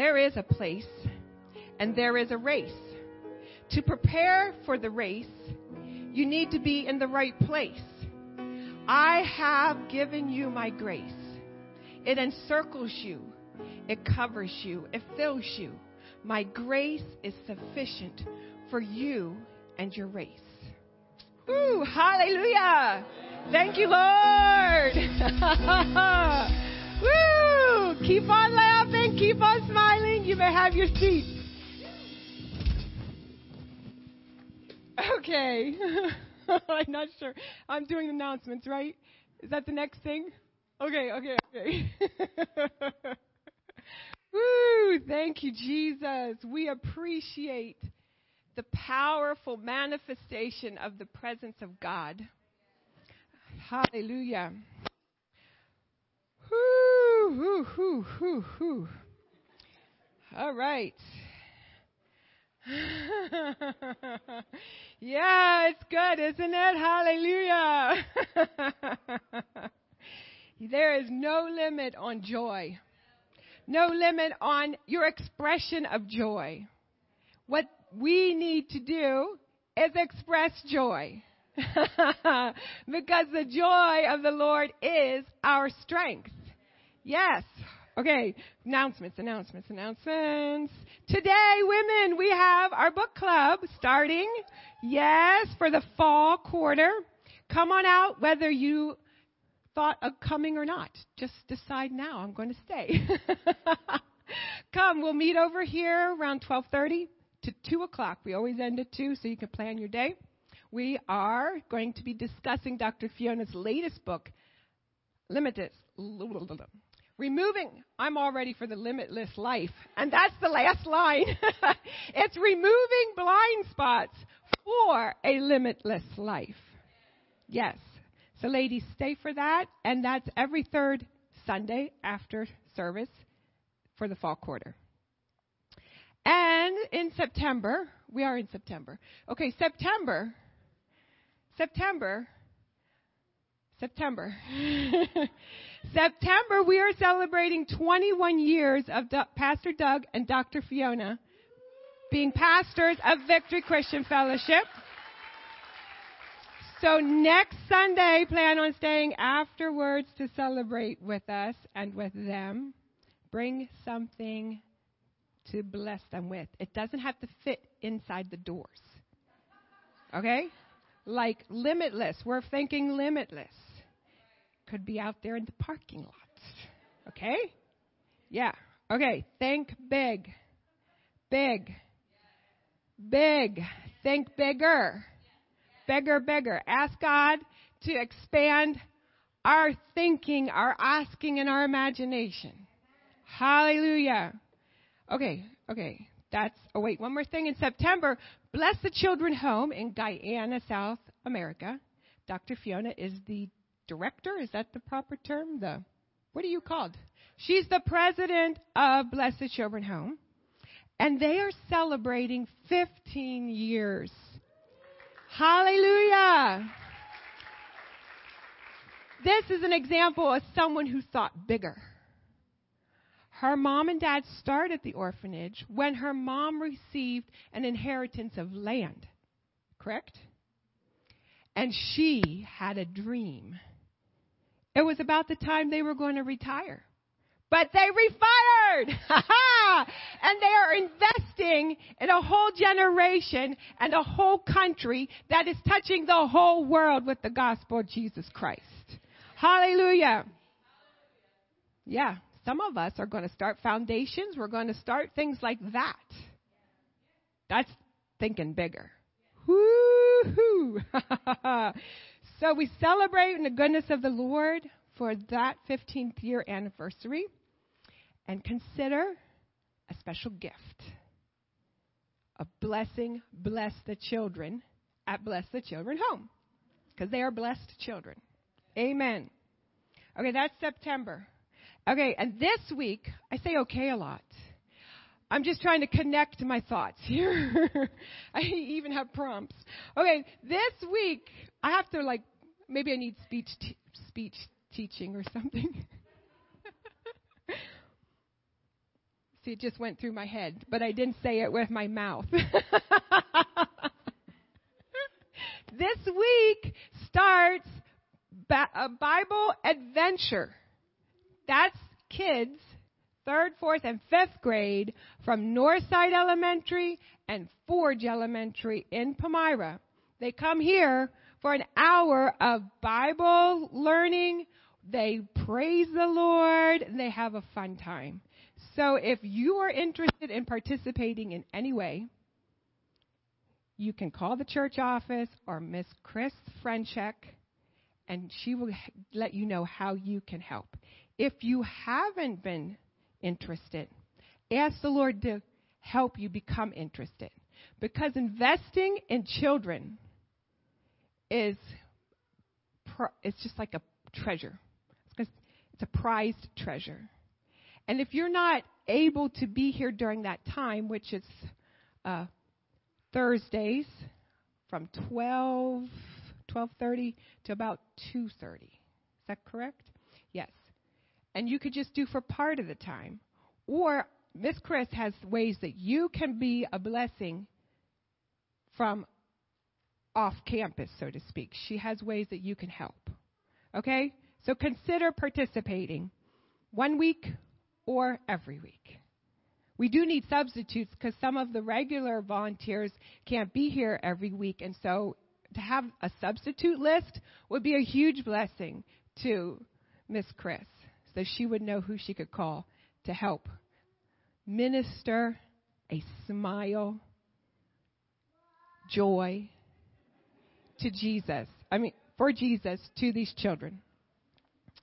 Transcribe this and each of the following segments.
There is a place and there is a race. To prepare for the race, you need to be in the right place. I have given you my grace. It encircles you, it covers you, it fills you. My grace is sufficient for you and your race. Ooh, hallelujah! Thank you, Lord. Woo! Keep on laughing, keep on smiling. You may have your seat. Okay. I'm not sure. I'm doing announcements, right? Is that the next thing? Okay, okay, okay. Woo! Thank you, Jesus. We appreciate the powerful manifestation of the presence of God. Hallelujah. Whoo, whoo, whoo, whoo. All right. yeah, it's good, isn't it? Hallelujah. there is no limit on joy. No limit on your expression of joy. What we need to do is express joy. because the joy of the Lord is our strength. Yes. Okay, announcements, announcements, announcements. Today, women, we have our book club starting. Yes, for the fall quarter. Come on out, whether you thought of coming or not. Just decide now. I'm going to stay. Come, we'll meet over here around 12:30 to 2 o'clock. We always end at 2, so you can plan your day. We are going to be discussing Dr. Fiona's latest book, Limitless. Removing, I'm all ready for the limitless life. And that's the last line. it's removing blind spots for a limitless life. Yes. So, ladies, stay for that. And that's every third Sunday after service for the fall quarter. And in September, we are in September. Okay, September, September, September. September, we are celebrating 21 years of Pastor Doug and Dr. Fiona being pastors of Victory Christian Fellowship. So next Sunday, plan on staying afterwards to celebrate with us and with them. Bring something to bless them with. It doesn't have to fit inside the doors. Okay? Like limitless. We're thinking limitless could be out there in the parking lots. Okay? Yeah. Okay. Think big. Big. Big. Think bigger. Bigger, bigger. Ask God to expand our thinking, our asking, and our imagination. Hallelujah. Okay, okay. That's, oh wait, one more thing. In September, Bless the Children Home in Guyana, South America. Dr. Fiona is the director. Is that the proper term? The what are you called? She's the president of Blessed Children Home, and they are celebrating 15 years. Hallelujah! This is an example of someone who thought bigger. Her mom and dad started the orphanage when her mom received an inheritance of land. Correct? And she had a dream it was about the time they were going to retire. But they refired! and they are investing in a whole generation and a whole country that is touching the whole world with the gospel of Jesus Christ. Hallelujah. Yeah, some of us are going to start foundations. We're going to start things like that. That's thinking bigger. Woo-hoo. So we celebrate in the goodness of the Lord for that 15th year anniversary and consider a special gift. A blessing, bless the children at Bless the Children Home because they are blessed children. Amen. Okay, that's September. Okay, and this week, I say okay a lot. I'm just trying to connect my thoughts here. I even have prompts. Okay, this week, I have to like, maybe I need speech, t- speech teaching or something. See, it just went through my head, but I didn't say it with my mouth. this week starts ba- a Bible adventure. That's kids, third, fourth, and fifth grade from Northside Elementary and Forge Elementary in Palmyra. They come here for an hour of Bible learning. They praise the Lord they have a fun time. So if you are interested in participating in any way, you can call the church office or Miss Chris Frenchek, and she will let you know how you can help. If you haven't been interested, ask the Lord to help you become interested. Because investing in children is it's just like a treasure. It's a prized treasure. And if you're not able to be here during that time, which is uh, Thursdays from 12 12:30 to about 2:30. Is that correct? Yes. And you could just do for part of the time. Or Miss Chris has ways that you can be a blessing from off campus, so to speak. She has ways that you can help. Okay? So consider participating one week or every week. We do need substitutes because some of the regular volunteers can't be here every week. And so to have a substitute list would be a huge blessing to Miss Chris. So she would know who she could call to help minister a smile, joy to Jesus. I mean, for Jesus to these children.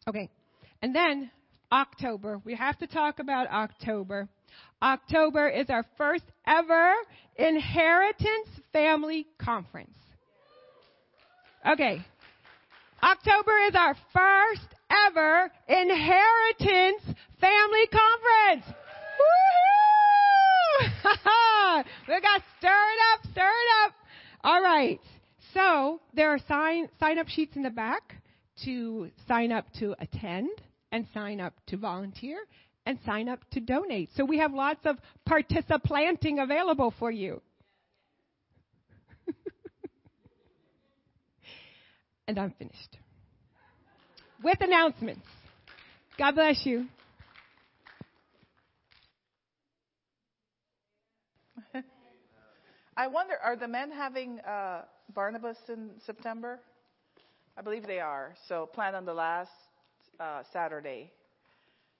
Okay. And then October. We have to talk about October. October is our first ever Inheritance Family Conference. Okay. October is our first ever Inheritance Family Conference. We got stirred up, stirred up. All right. So there are sign sign up sheets in the back to sign up to attend and sign up to volunteer and sign up to donate. So we have lots of participlanting available for you. and I'm finished. With announcements. God bless you. I wonder, are the men having uh, Barnabas in September? I believe they are. So plan on the last uh, Saturday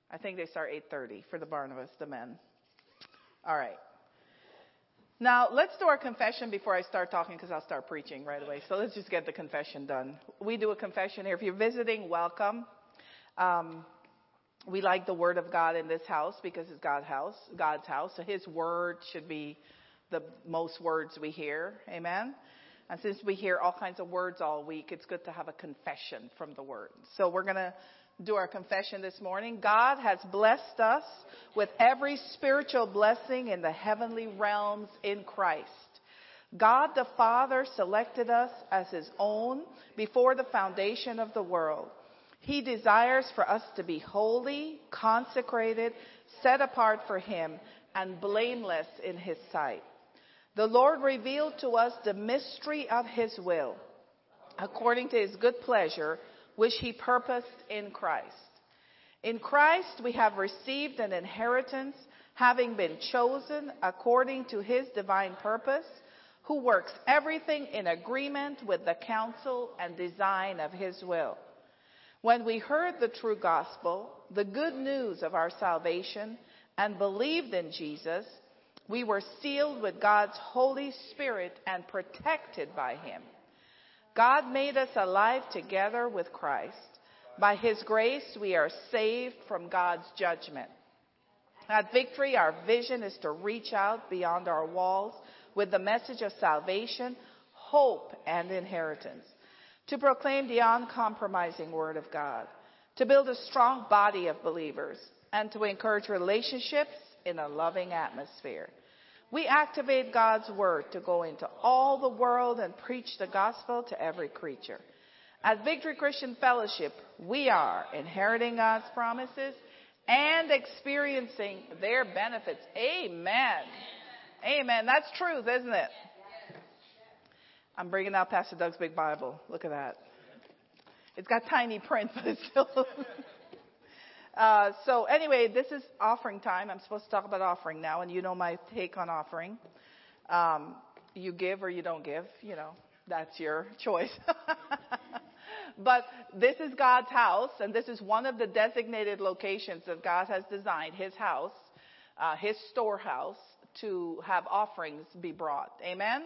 I think they start 8:30 for the Barnabas, the men. All right. Now, let's do our confession before I start talking because I'll start preaching right away. So let's just get the confession done. We do a confession here. If you're visiting, welcome. Um, we like the word of God in this house because it's God's house, God's house. So his word should be the most words we hear. Amen. And since we hear all kinds of words all week, it's good to have a confession from the word. So we're going to do our confession this morning. God has blessed us with every spiritual blessing in the heavenly realms in Christ. God the Father selected us as His own before the foundation of the world. He desires for us to be holy, consecrated, set apart for Him, and blameless in His sight. The Lord revealed to us the mystery of His will, according to His good pleasure which he purposed in Christ. In Christ we have received an inheritance, having been chosen according to his divine purpose, who works everything in agreement with the counsel and design of his will. When we heard the true gospel, the good news of our salvation, and believed in Jesus, we were sealed with God's Holy Spirit and protected by him. God made us alive together with Christ. By His grace, we are saved from God's judgment. At Victory, our vision is to reach out beyond our walls with the message of salvation, hope, and inheritance. To proclaim the uncompromising Word of God. To build a strong body of believers. And to encourage relationships in a loving atmosphere. We activate God's Word to go into all the world and preach the gospel to every creature. At Victory Christian Fellowship, we are inheriting God's promises and experiencing their benefits. Amen. Amen. That's truth, isn't it? I'm bringing out Pastor Doug's big Bible. Look at that. It's got tiny print, but it's still. uh, so anyway, this is offering time. I'm supposed to talk about offering now, and you know my take on offering. Um, you give or you don't give. You know, that's your choice. But this is God's house, and this is one of the designated locations that God has designed, His house, uh, His storehouse, to have offerings be brought. Amen?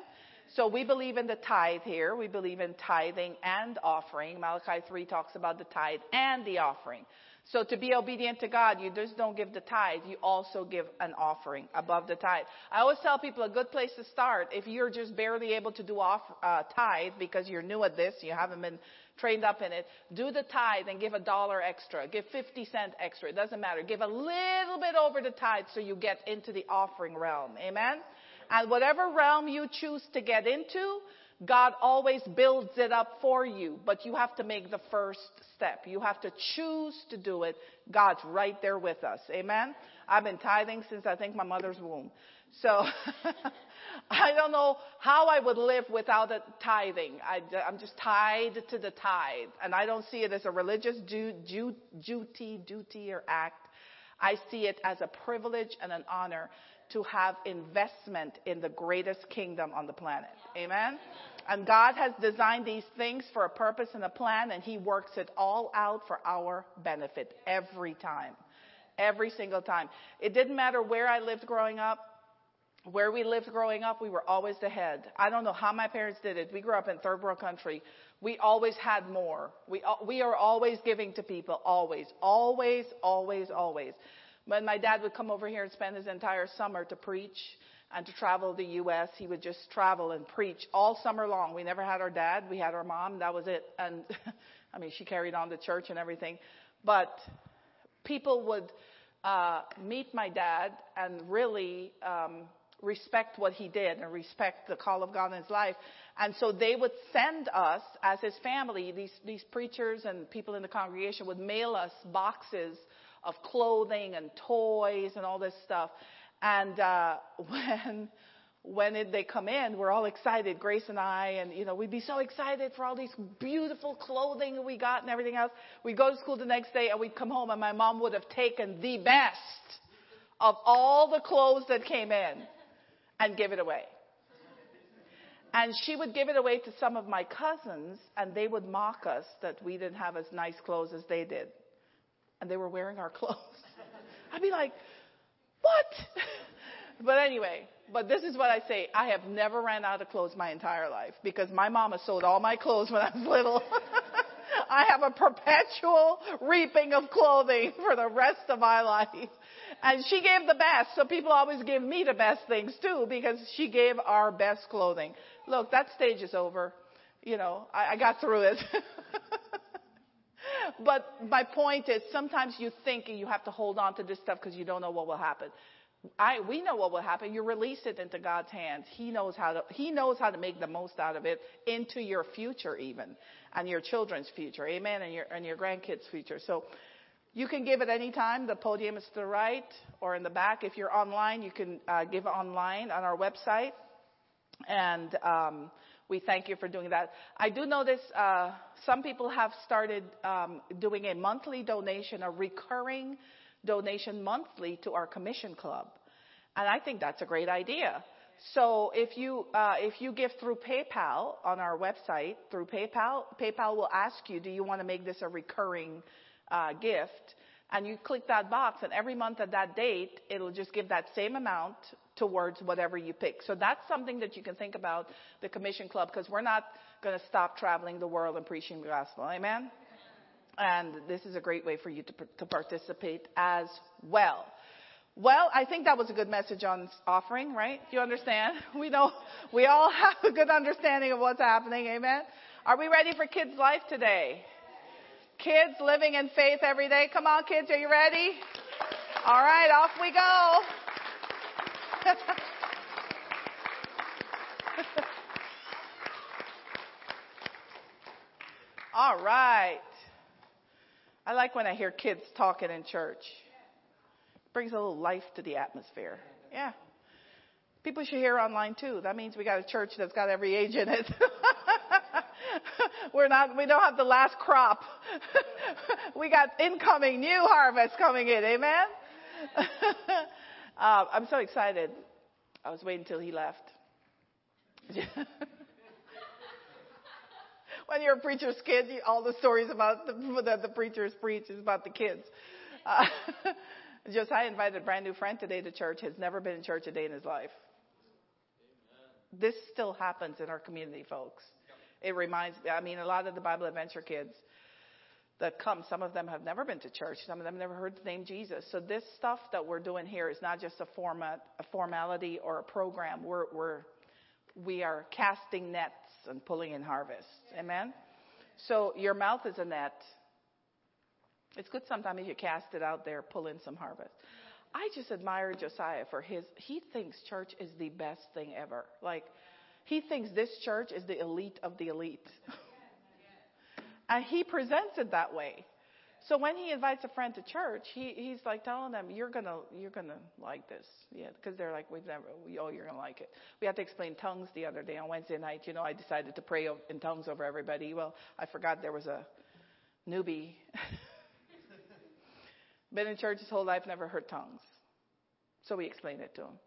So we believe in the tithe here. We believe in tithing and offering. Malachi 3 talks about the tithe and the offering. So to be obedient to God, you just don't give the tithe, you also give an offering above the tithe. I always tell people a good place to start, if you're just barely able to do off, uh, tithe because you're new at this, you haven't been trained up in it, do the tithe and give a dollar extra. Give 50 cent extra. It doesn't matter. Give a little bit over the tithe so you get into the offering realm. Amen? And whatever realm you choose to get into, God always builds it up for you, but you have to make the first step. You have to choose to do it. God's right there with us. Amen? I've been tithing since I think my mother's womb. So, I don't know how I would live without a tithing. I, am just tied to the tithe. And I don't see it as a religious duty, duty or act. I see it as a privilege and an honor to have investment in the greatest kingdom on the planet. Amen? And God has designed these things for a purpose and a plan, and He works it all out for our benefit every time. Every single time. It didn't matter where I lived growing up where we lived growing up, we were always ahead. I don't know how my parents did it. We grew up in third world country. We always had more. We, we are always giving to people. Always. Always, always, always. When my dad would come over here and spend his entire summer to preach and to travel the U.S., he would just travel and preach all summer long. We never had our dad. We had our mom. That was it. And I mean, she carried on the church and everything. But people would uh, meet my dad and really um, respect what he did and respect the call of God in his life. And so they would send us, as his family, these, these preachers and people in the congregation would mail us boxes of clothing and toys and all this stuff. And uh, when when it, they come in, we're all excited, Grace and I, and you know, we'd be so excited for all these beautiful clothing we got and everything else. We'd go to school the next day and we'd come home and my mom would have taken the best of all the clothes that came in and give it away. And she would give it away to some of my cousins, and they would mock us that we didn't have as nice clothes as they did. And they were wearing our clothes. I'd be like, what? but anyway, but this is what I say. I have never ran out of clothes my entire life because my mama sewed all my clothes when I was little. I have a perpetual reaping of clothing for the rest of my life. And she gave the best, so people always give me the best things too because she gave our best clothing. Look, that stage is over. You know, I, I got through it. But my point is sometimes you think you have to hold on to this stuff because you don't know what will happen. I, we know what will happen. You release it into God's hands. He knows how to, He knows how to make the most out of it into your future even, and your children's future. Amen. And your, and your grandkids' future. So, you can give at any time. The podium is to the right or in the back. If you're online, you can uh, give online on our website. And um, we thank you for doing that. I do notice uh, some people have started um, doing a monthly donation, a recurring donation monthly to our commission club. And I think that's a great idea. So if you uh, if you give through PayPal on our website through PayPal, PayPal will ask you, do you want to make this a recurring uh, gift, and you click that box, and every month at that date, it'll just give that same amount towards whatever you pick. So that's something that you can think about the Commission Club, because we're not going to stop traveling the world and preaching the gospel. Amen? And this is a great way for you to, to participate as well. Well, I think that was a good message on offering, right? You understand? We know, we all have a good understanding of what's happening. Amen. Are we ready for kids' life today? Kids living in faith every day. Come on, kids. Are you ready? All right, off we go. All right. I like when I hear kids talking in church. Brings a little life to the atmosphere. Yeah. People should hear online too. That means we got a church that's got every age in it. We're not, we don't have the last crop. we got incoming new harvest coming in. Amen. uh, I'm so excited. I was waiting till he left. when you're a preacher's kid, you, all the stories about the, the, the preachers preach is about the kids. Uh, Josiah invited a brand new friend today to church, has never been in church a day in his life. This still happens in our community, folks. It reminds me, I mean, a lot of the Bible Adventure kids that come, some of them have never been to church, some of them never heard the name Jesus. So this stuff that we're doing here is not just a format, a formality or a program. We're, we're, we are casting nets and pulling in harvest. Amen? So your mouth is a net. It's good sometimes if you cast it out there, pull in some harvest. I just admire Josiah for his, he thinks church is the best thing ever. Like, he thinks this church is the elite of the elite. and he presents it that way. So when he invites a friend to church, he, he's like telling them, "You're gonna, you're gonna like this, yeah," because they're like, "We've never, we, oh, you're gonna like it." We had to explain tongues the other day on Wednesday night. You know, I decided to pray in tongues over everybody. Well, I forgot there was a newbie. Been in church his whole life, never heard tongues. So we explained it to him.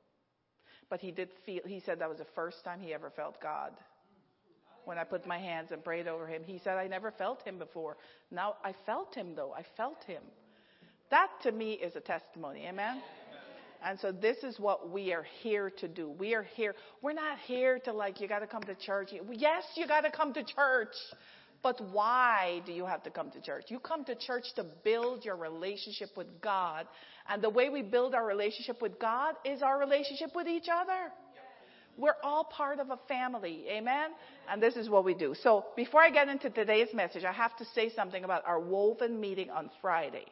But he did feel, he said that was the first time he ever felt God when I put my hands and prayed over him. He said, I never felt him before. Now I felt him though. I felt him. That to me is a testimony. Amen? And so this is what we are here to do. We are here. We're not here to like, you got to come to church. Yes, you got to come to church. But why do you have to come to church? You come to church to build your relationship with God. And the way we build our relationship with God is our relationship with each other. We're all part of a family. Amen? And this is what we do. So before I get into today's message, I have to say something about our woven meeting on Friday.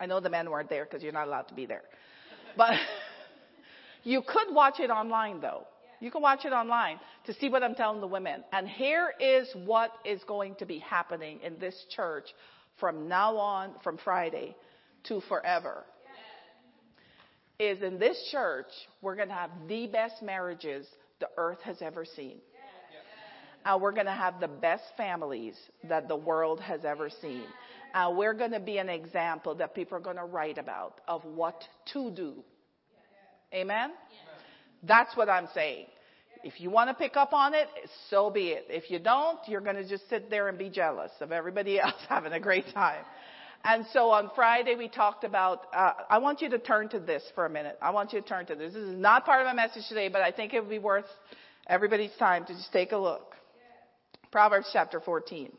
I know the men weren't there because you're not allowed to be there. But you could watch it online though. You can watch it online to see what I'm telling the women. And here is what is going to be happening in this church from now on, from Friday to forever is in this church, we're going to have the best marriages the earth has ever seen. And we're going to have the best families that the world has ever seen. And we're going to be an example that people are going to write about of what to do. Amen? That's what I'm saying. If you want to pick up on it, so be it. If you don't, you're going to just sit there and be jealous of everybody else having a great time. And so on Friday we talked about, uh, I want you to turn to this for a minute. I want you to turn to this. This is not part of my message today, but I think it would be worth everybody's time to just take a look. Proverbs chapter 14.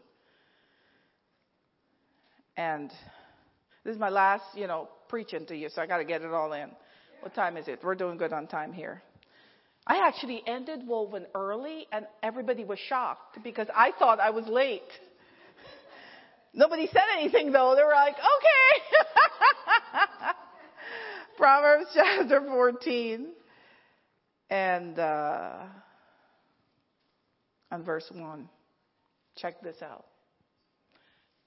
And this is my last, you know, preaching to you, so I got to get it all in. What time is it? We're doing good on time here. I actually ended woven early and everybody was shocked because I thought I was late. Nobody said anything though. They were like, okay. Proverbs chapter 14 and, uh, and verse 1. Check this out.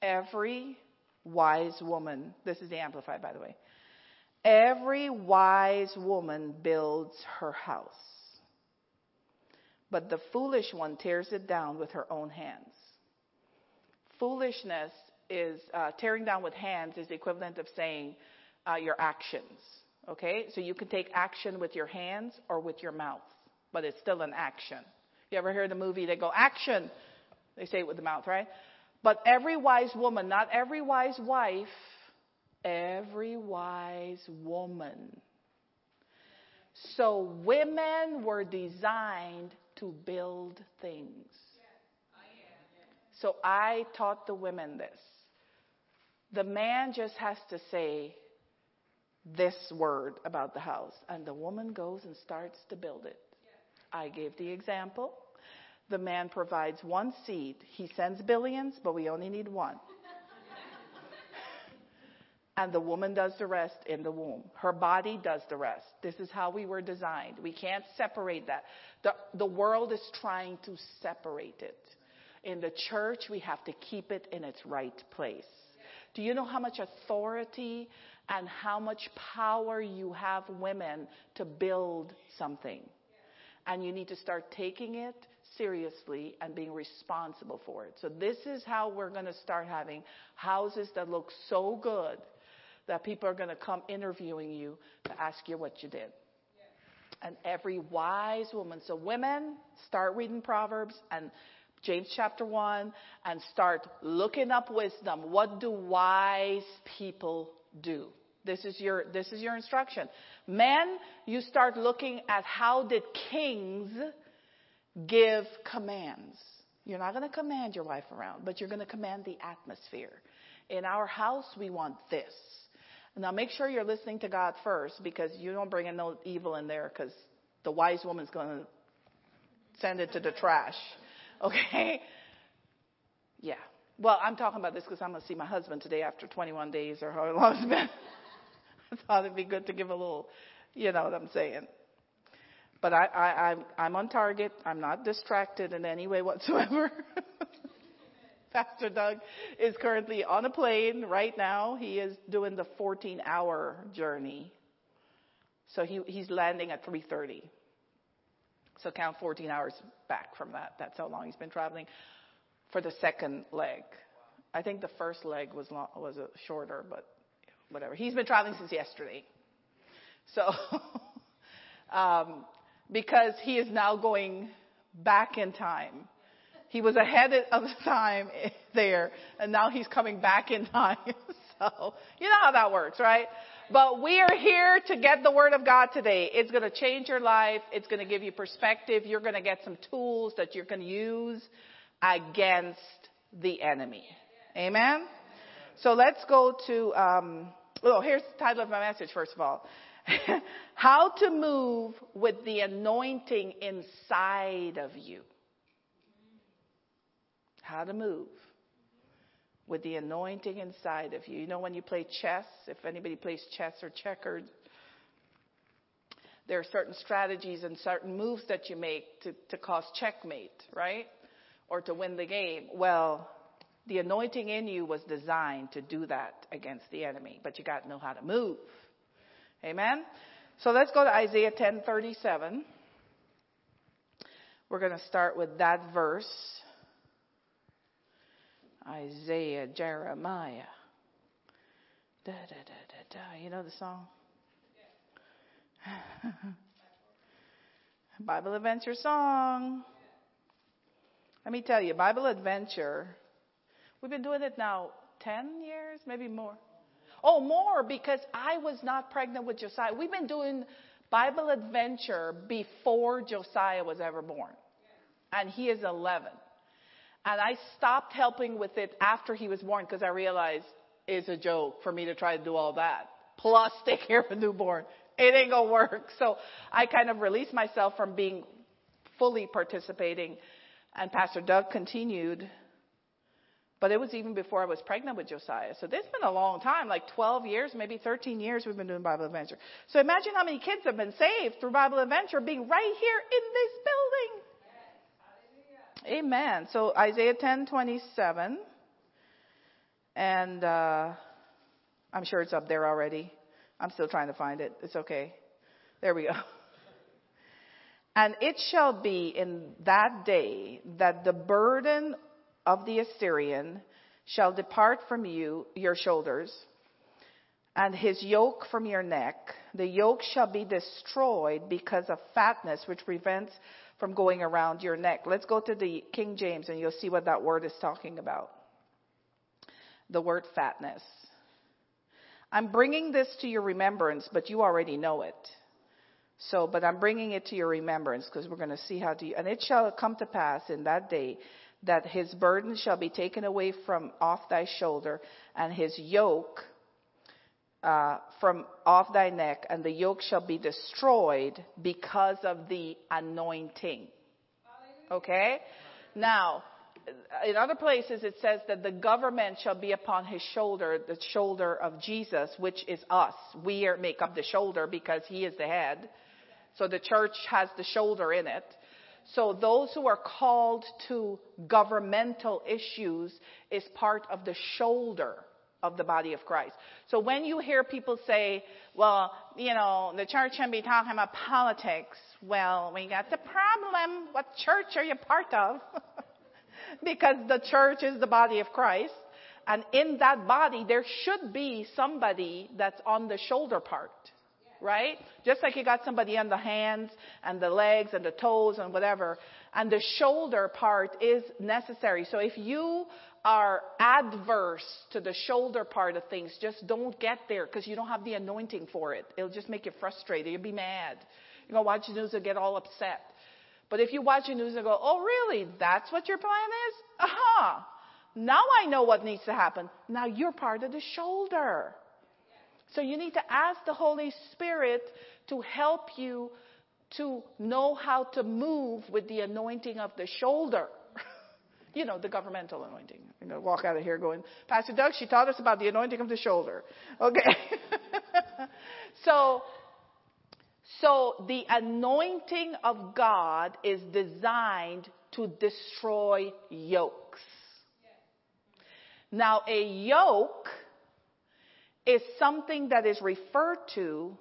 Every wise woman, this is the Amplified by the way. Every wise woman builds her house, but the foolish one tears it down with her own hands. Foolishness is uh, tearing down with hands is the equivalent of saying uh, your actions. Okay, so you can take action with your hands or with your mouth, but it's still an action. You ever hear the movie? They go action. They say it with the mouth, right? But every wise woman, not every wise wife, every wise woman. So women were designed to build things. So I taught the women this. The man just has to say this word about the house, and the woman goes and starts to build it. I gave the example. The man provides one seed. He sends billions, but we only need one. And the woman does the rest in the womb. Her body does the rest. This is how we were designed. We can't separate that. The, the world is trying to separate it. In the church, we have to keep it in its right place. Do you know how much authority and how much power you have, women, to build something? And you need to start taking it seriously and being responsible for it. So, this is how we're going to start having houses that look so good that people are going to come interviewing you to ask you what you did. And every wise woman, so women, start reading Proverbs and James chapter 1 and start looking up wisdom. What do wise people do? This is your, this is your instruction. Men, you start looking at how did kings give commands. You're not going to command your wife around, but you're going to command the atmosphere. In our house, we want this. Now make sure you're listening to God first because you don't bring in no evil in there because the wise woman's going to send it to the trash. Okay? Yeah. Well, I'm talking about this because I'm going to see my husband today after 21 days or however long it's been. I thought it'd be good to give a little, you know what I'm saying. But I, I, I'm, I'm on target. I'm not distracted in any way whatsoever. Pastor Doug is currently on a plane right now. He is doing the 14 hour journey. So he, he's landing at 3.30. So count 14 hours back from that. That's how long he's been traveling for the second leg. I think the first leg was long, was shorter, but whatever. He's been traveling since yesterday. So, um, because he is now going back in time he was ahead of the time there, and now he's coming back in time. so, you know how that works, right? But we are here to get the Word of God today. It's going to change your life. It's going to give you perspective. You're going to get some tools that you're going to use against the enemy. Amen? So let's go to, um, oh, here's the title of my message, first of all. How to move with the anointing inside of you how to move with the anointing inside of you. You know, when you play chess, if anybody plays chess or checkers, there are certain strategies and certain moves that you make to, to cause checkmate, right? Or to win the game. Well, the anointing in you was designed to do that against the enemy, but you got to know how to move. Amen? So let's go to Isaiah 10:37. We're going to start with that verse. Isaiah, Jeremiah. Da, da, da, da, da. You know the song? Bible Adventure song. Let me tell you, Bible Adventure, we've been doing it now 10 years, maybe more. Oh, more because I was not pregnant with Josiah. We've been doing Bible Adventure before Josiah was ever born. And he is 11. And I stopped helping with it after he was born because I realized it's a joke for me to try to do all that. Plus take care of a newborn. It ain't gonna work. So I kind of released myself from being fully participating and Pastor Doug continued. But it was even before I was pregnant with Josiah. So this has been a long time, like 12 years, maybe 13 years we've been doing Bible Adventure. So imagine how many kids have been saved through Bible Adventure being right here in this building. Amen. So Isaiah 10:27, and uh, I'm sure it's up there already. I'm still trying to find it. It's okay. There we go. And it shall be in that day that the burden of the Assyrian shall depart from you, your shoulders, and his yoke from your neck. The yoke shall be destroyed because of fatness, which prevents from going around your neck. Let's go to the King James and you'll see what that word is talking about. The word fatness. I'm bringing this to your remembrance, but you already know it. So, but I'm bringing it to your remembrance because we're going to see how to, and it shall come to pass in that day that his burden shall be taken away from off thy shoulder, and his yoke uh, from off thy neck, and the yoke shall be destroyed because of the anointing. Okay? Now, in other places it says that the government shall be upon his shoulder, the shoulder of Jesus, which is us. We are, make up the shoulder because he is the head. So the church has the shoulder in it. So those who are called to governmental issues is part of the shoulder of the body of Christ. So when you hear people say, well, you know, the church can be talking about politics, well, we got the problem. What church are you part of? because the church is the body of Christ. And in that body, there should be somebody that's on the shoulder part. Right? Just like you got somebody on the hands and the legs and the toes and whatever. And the shoulder part is necessary. So if you are adverse to the shoulder part of things, just don't get there because you don't have the anointing for it. It'll just make you frustrated. You'll be mad. You're going to watch the news and get all upset. But if you watch the news and go, oh, really? That's what your plan is? Aha. Now I know what needs to happen. Now you're part of the shoulder. So you need to ask the Holy Spirit to help you to know how to move with the anointing of the shoulder. You know, the governmental anointing. Going to walk out of here going, Pastor Doug, she taught us about the anointing of the shoulder. Okay. so, so the anointing of God is designed to destroy yokes. Now, a yoke is something that is referred to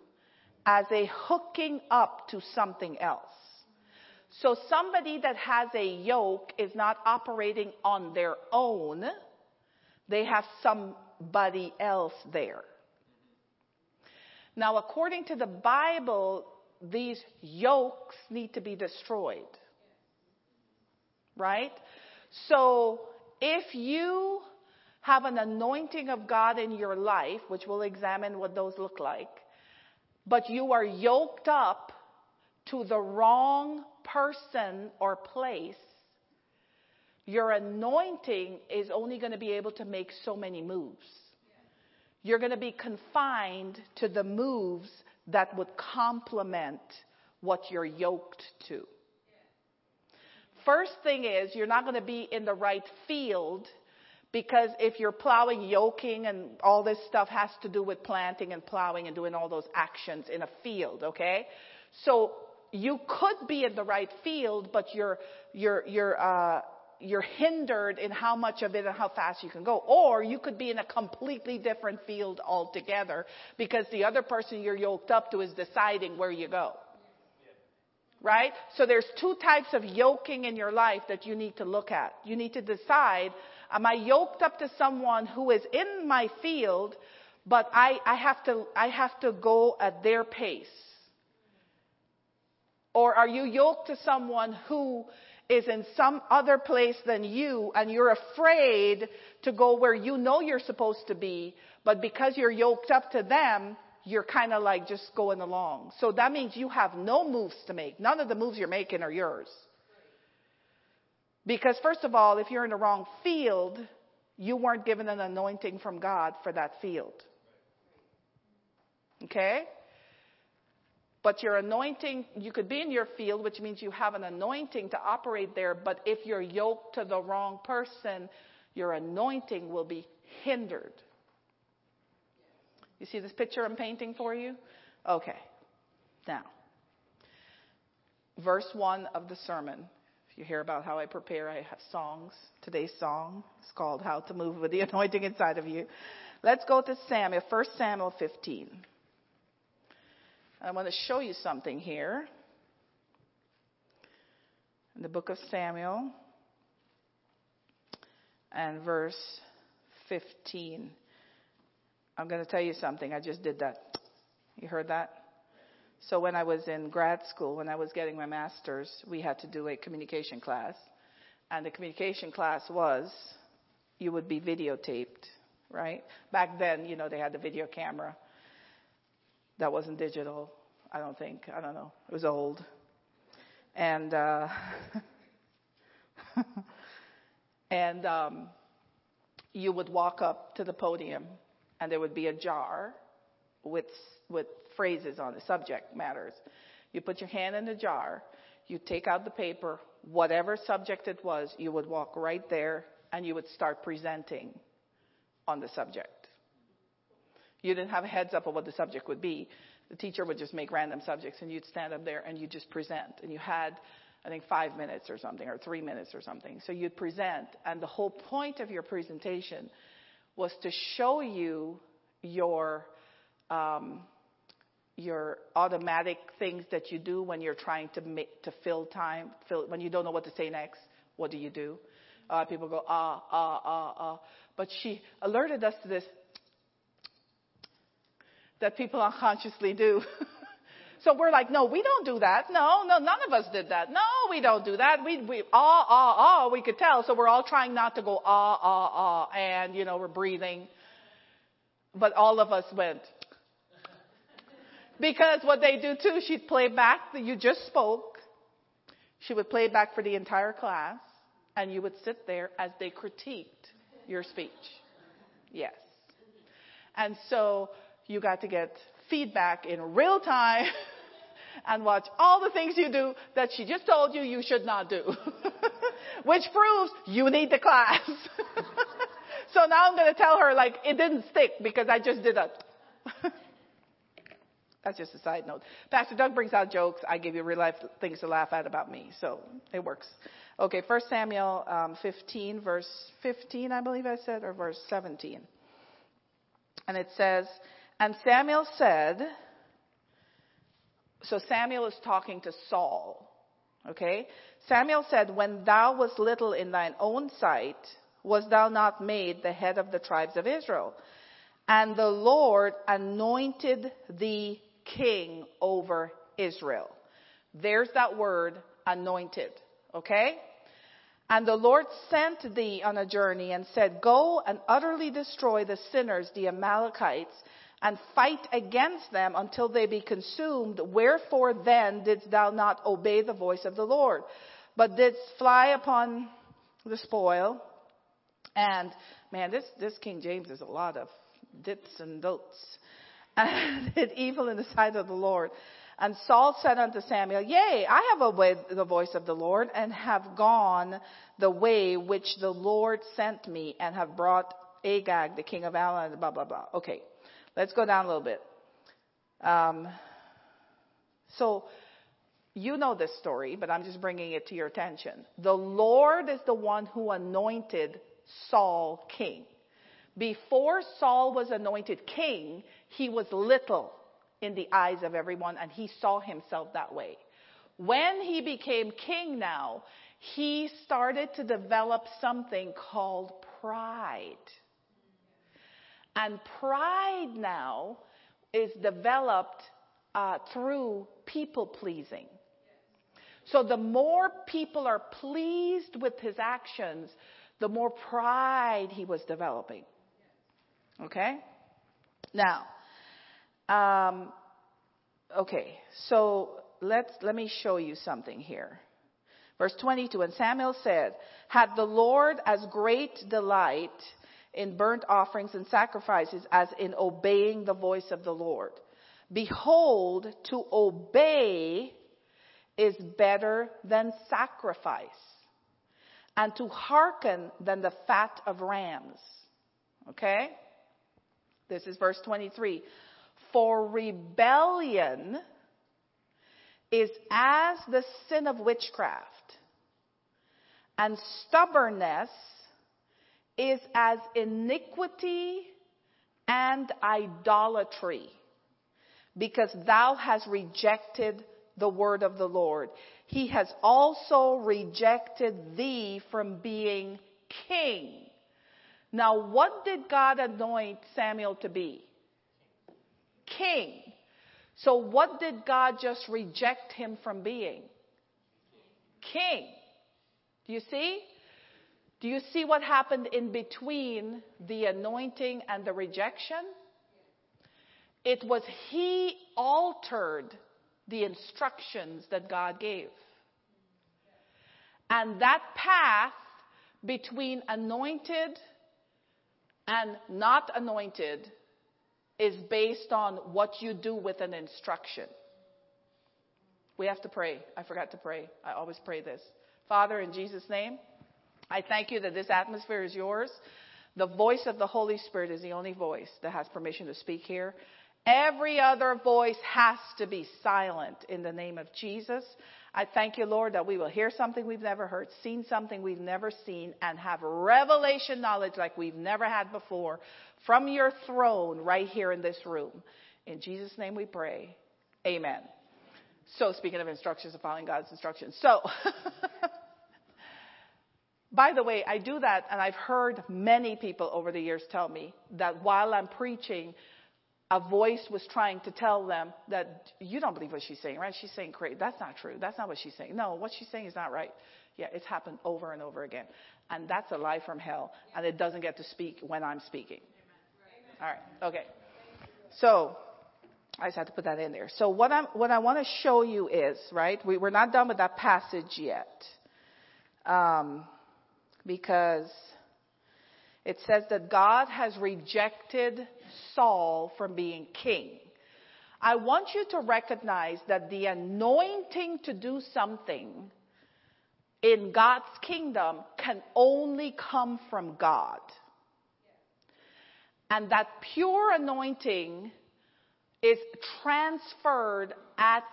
as a hooking up to something else. So somebody that has a yoke is not operating on their own. They have somebody else there. Now, according to the Bible, these yokes need to be destroyed. Right? So, if you have an anointing of God in your life, which we'll examine what those look like, but you are yoked up to the wrong person or place, your anointing is only going to be able to make so many moves. You're going to be confined to the moves that would complement what you're yoked to. First thing is, you're not going to be in the right field because if you're plowing, yoking, and all this stuff has to do with planting and plowing and doing all those actions in a field, okay? So you could be in the right field, but you're, you're, you're, uh, you're hindered in how much of it and how fast you can go. Or you could be in a completely different field altogether because the other person you're yoked up to is deciding where you go. Right? So there's two types of yoking in your life that you need to look at. You need to decide, am I yoked up to someone who is in my field, but I, I have to, I have to go at their pace? Or are you yoked to someone who is in some other place than you and you're afraid to go where you know you're supposed to be, but because you're yoked up to them, you're kind of like just going along. So that means you have no moves to make. None of the moves you're making are yours. Because first of all, if you're in the wrong field, you weren't given an anointing from God for that field. Okay? But your anointing, you could be in your field, which means you have an anointing to operate there, but if you're yoked to the wrong person, your anointing will be hindered. You see this picture I'm painting for you? Okay. Now, verse 1 of the sermon. If you hear about how I prepare, I have songs. Today's song is called How to Move with the Anointing Inside of You. Let's go to Samuel, 1 Samuel 15. I want to show you something here. In the book of Samuel and verse 15. I'm going to tell you something. I just did that. You heard that? So when I was in grad school, when I was getting my master's, we had to do a communication class. And the communication class was you would be videotaped, right? Back then, you know, they had the video camera that wasn't digital, I don't think. I don't know. It was old. And uh, And um, you would walk up to the podium, and there would be a jar with with phrases on the subject matters. You put your hand in the jar, you take out the paper, whatever subject it was, you would walk right there and you would start presenting on the subject. You didn't have a heads up of what the subject would be. The teacher would just make random subjects and you'd stand up there and you just present. And you had, I think, five minutes or something, or three minutes or something. So you'd present, and the whole point of your presentation was to show you your um, your automatic things that you do when you're trying to make to fill time, fill when you don't know what to say next. What do you do? Uh, people go ah ah ah ah. But she alerted us to this that people unconsciously do. so we're like, no, we don't do that. No, no, none of us did that. No, we don't do that. We we ah ah ah. We could tell. So we're all trying not to go ah ah ah, and you know we're breathing. But all of us went. Because what they do too, she'd play back that you just spoke. She would play back for the entire class, and you would sit there as they critiqued your speech. Yes. And so you got to get feedback in real time and watch all the things you do that she just told you you should not do. Which proves you need the class. so now I'm going to tell her like it didn't stick because I just did a That's just a side note. Pastor Doug brings out jokes. I give you real life things to laugh at about me. So it works. Okay, 1 Samuel um, 15, verse 15, I believe I said, or verse 17. And it says, And Samuel said, so Samuel is talking to Saul. Okay? Samuel said, When thou was little in thine own sight, was thou not made the head of the tribes of Israel? And the Lord anointed thee king over Israel. There's that word, anointed. Okay? And the Lord sent thee on a journey and said, Go and utterly destroy the sinners, the Amalekites, and fight against them until they be consumed. Wherefore then didst thou not obey the voice of the Lord, but didst fly upon the spoil? And man, this, this King James is a lot of dits and dots and did evil in the sight of the Lord. And Saul said unto Samuel, Yea, I have obeyed the voice of the Lord, and have gone the way which the Lord sent me, and have brought Agag, the king of Aram, blah, blah, blah. Okay, let's go down a little bit. Um, so, you know this story, but I'm just bringing it to your attention. The Lord is the one who anointed Saul king. Before Saul was anointed king, he was little in the eyes of everyone and he saw himself that way. When he became king now, he started to develop something called pride. And pride now is developed uh, through people pleasing. So the more people are pleased with his actions, the more pride he was developing. Okay? Now, um, okay, so let's, let me show you something here. Verse 22, and Samuel said, Had the Lord as great delight in burnt offerings and sacrifices as in obeying the voice of the Lord. Behold, to obey is better than sacrifice, and to hearken than the fat of rams. Okay? This is verse 23. For rebellion is as the sin of witchcraft, and stubbornness is as iniquity and idolatry, because thou hast rejected the word of the Lord. He has also rejected thee from being king now, what did God anoint Samuel to be? King. So, what did God just reject him from being? King. Do you see? Do you see what happened in between the anointing and the rejection? It was he altered the instructions that God gave. And that path between anointed and not anointed is based on what you do with an instruction. We have to pray. I forgot to pray. I always pray this. Father, in Jesus' name, I thank you that this atmosphere is yours. The voice of the Holy Spirit is the only voice that has permission to speak here. Every other voice has to be silent in the name of Jesus. I thank you, Lord, that we will hear something we've never heard, seen something we've never seen, and have revelation knowledge like we've never had before from your throne right here in this room. In Jesus' name we pray. Amen. So, speaking of instructions of following God's instructions. So, by the way, I do that, and I've heard many people over the years tell me that while I'm preaching, a voice was trying to tell them that you don't believe what she's saying, right? She's saying crazy. That's not true. That's not what she's saying. No, what she's saying is not right. Yeah, it's happened over and over again. And that's a lie from hell. And it doesn't get to speak when I'm speaking. All right. Okay. So, I just had to put that in there. So what, I'm, what I want to show you is, right, we, we're not done with that passage yet. Um, because it says that God has rejected Saul from being king. I want you to recognize that the anointing to do something in God's kingdom can only come from God. And that pure anointing is transferred at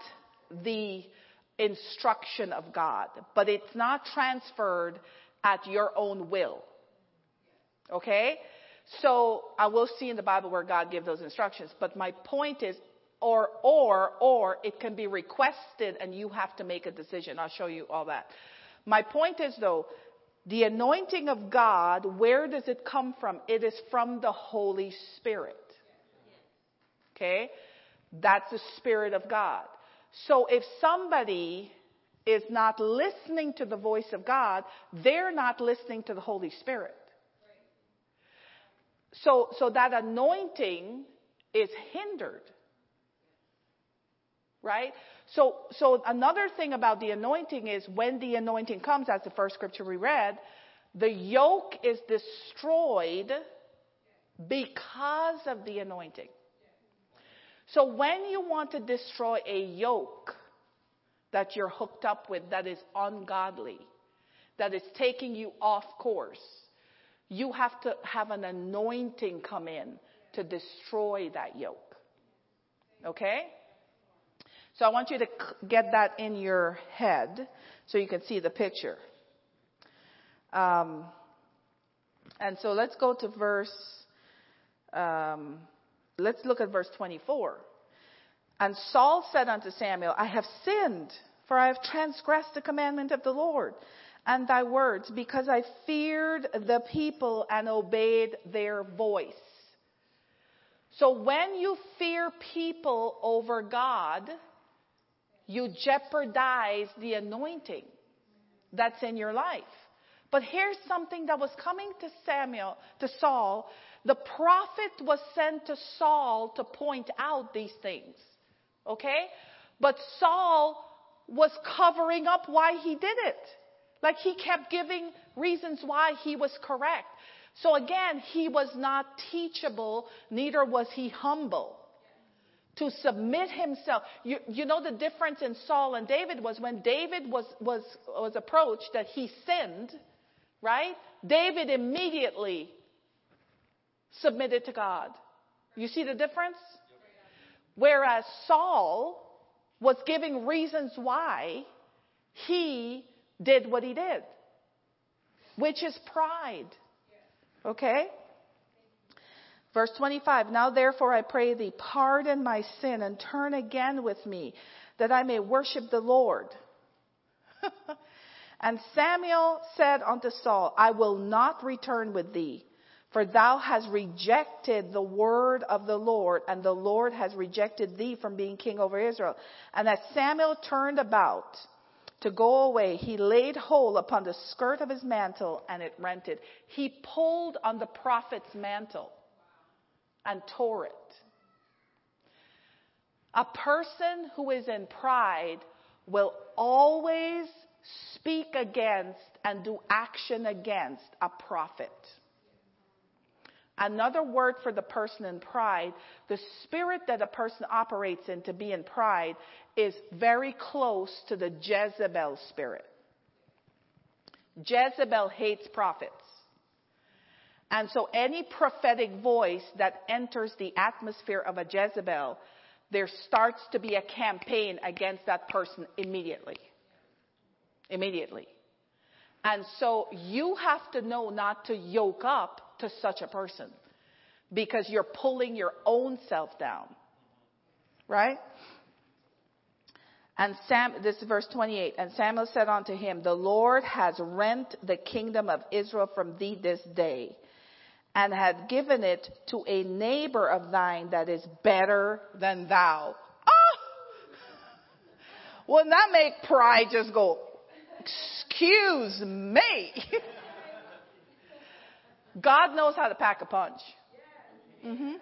the instruction of God, but it's not transferred at your own will. Okay? So I will see in the Bible where God gave those instructions, but my point is, or, or, or it can be requested and you have to make a decision. I'll show you all that. My point is though, the anointing of God, where does it come from? It is from the Holy Spirit. Okay? That's the Spirit of God. So if somebody is not listening to the voice of God, they're not listening to the Holy Spirit. So, so that anointing is hindered. Right? So, so another thing about the anointing is when the anointing comes, as the first scripture we read, the yoke is destroyed because of the anointing. So when you want to destroy a yoke that you're hooked up with that is ungodly, that is taking you off course, you have to have an anointing come in to destroy that yoke. Okay? So I want you to get that in your head so you can see the picture. Um, and so let's go to verse, um, let's look at verse 24. And Saul said unto Samuel, I have sinned, for I have transgressed the commandment of the Lord and thy words, because I feared the people and obeyed their voice. So when you fear people over God, you jeopardize the anointing that's in your life. But here's something that was coming to Samuel, to Saul. The prophet was sent to Saul to point out these things. Okay? But Saul was covering up why he did it. Like he kept giving reasons why he was correct. So again, he was not teachable, neither was he humble. To submit himself. You, you know the difference in Saul and David was when David was, was, was approached that he sinned, right? David immediately submitted to God. You see the difference? Whereas Saul was giving reasons why he did what he did, which is pride. Okay? Verse 25, now therefore I pray thee, pardon my sin and turn again with me, that I may worship the Lord. and Samuel said unto Saul, I will not return with thee, for thou hast rejected the word of the Lord, and the Lord has rejected thee from being king over Israel. And as Samuel turned about, to go away, he laid hold upon the skirt of his mantle and it rented. He pulled on the prophet's mantle and tore it. A person who is in pride will always speak against and do action against a prophet. Another word for the person in pride, the spirit that a person operates in to be in pride is very close to the Jezebel spirit. Jezebel hates prophets. And so any prophetic voice that enters the atmosphere of a Jezebel, there starts to be a campaign against that person immediately. Immediately. And so you have to know not to yoke up to such a person because you're pulling your own self down. Right? And Sam, this is verse 28. And Samuel said unto him, The Lord has rent the kingdom of Israel from thee this day, and had given it to a neighbor of thine that is better than thou. Ah! Wouldn't that make pride just go, excuse me? God knows how to pack a punch. Mm-hmm.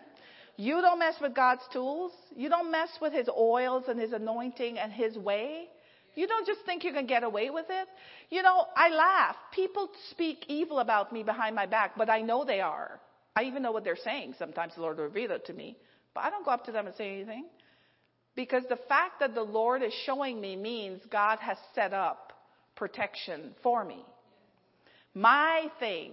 You don't mess with God's tools. You don't mess with His oils and His anointing and His way. You don't just think you can get away with it. You know, I laugh. People speak evil about me behind my back, but I know they are. I even know what they're saying. Sometimes the Lord will reveal it to me. But I don't go up to them and say anything. Because the fact that the Lord is showing me means God has set up protection for me. My thing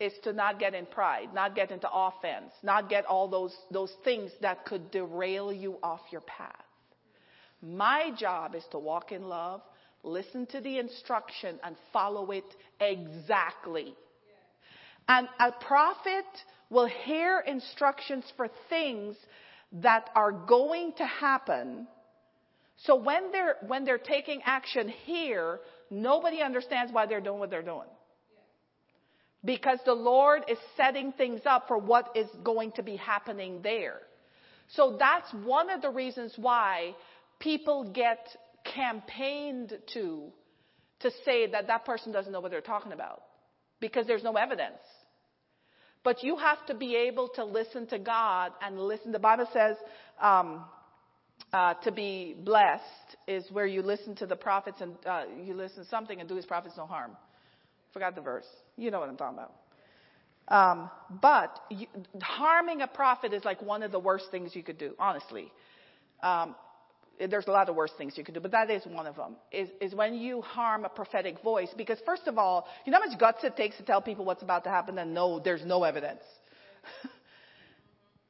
is to not get in pride, not get into offense, not get all those, those things that could derail you off your path. My job is to walk in love, listen to the instruction, and follow it exactly. And a prophet will hear instructions for things that are going to happen. So when they're, when they're taking action here, nobody understands why they're doing what they're doing because the Lord is setting things up for what is going to be happening there. So that's one of the reasons why people get campaigned to to say that that person doesn't know what they're talking about because there's no evidence. But you have to be able to listen to God and listen. The Bible says um, uh, to be blessed is where you listen to the prophets and uh, you listen to something and do his prophets no harm. Forgot the verse. You know what I'm talking about. Um, but you, harming a prophet is like one of the worst things you could do, honestly. Um, there's a lot of worse things you could do, but that is one of them. Is, is when you harm a prophetic voice, because first of all, you know how much guts it takes to tell people what's about to happen, and no, there's no evidence.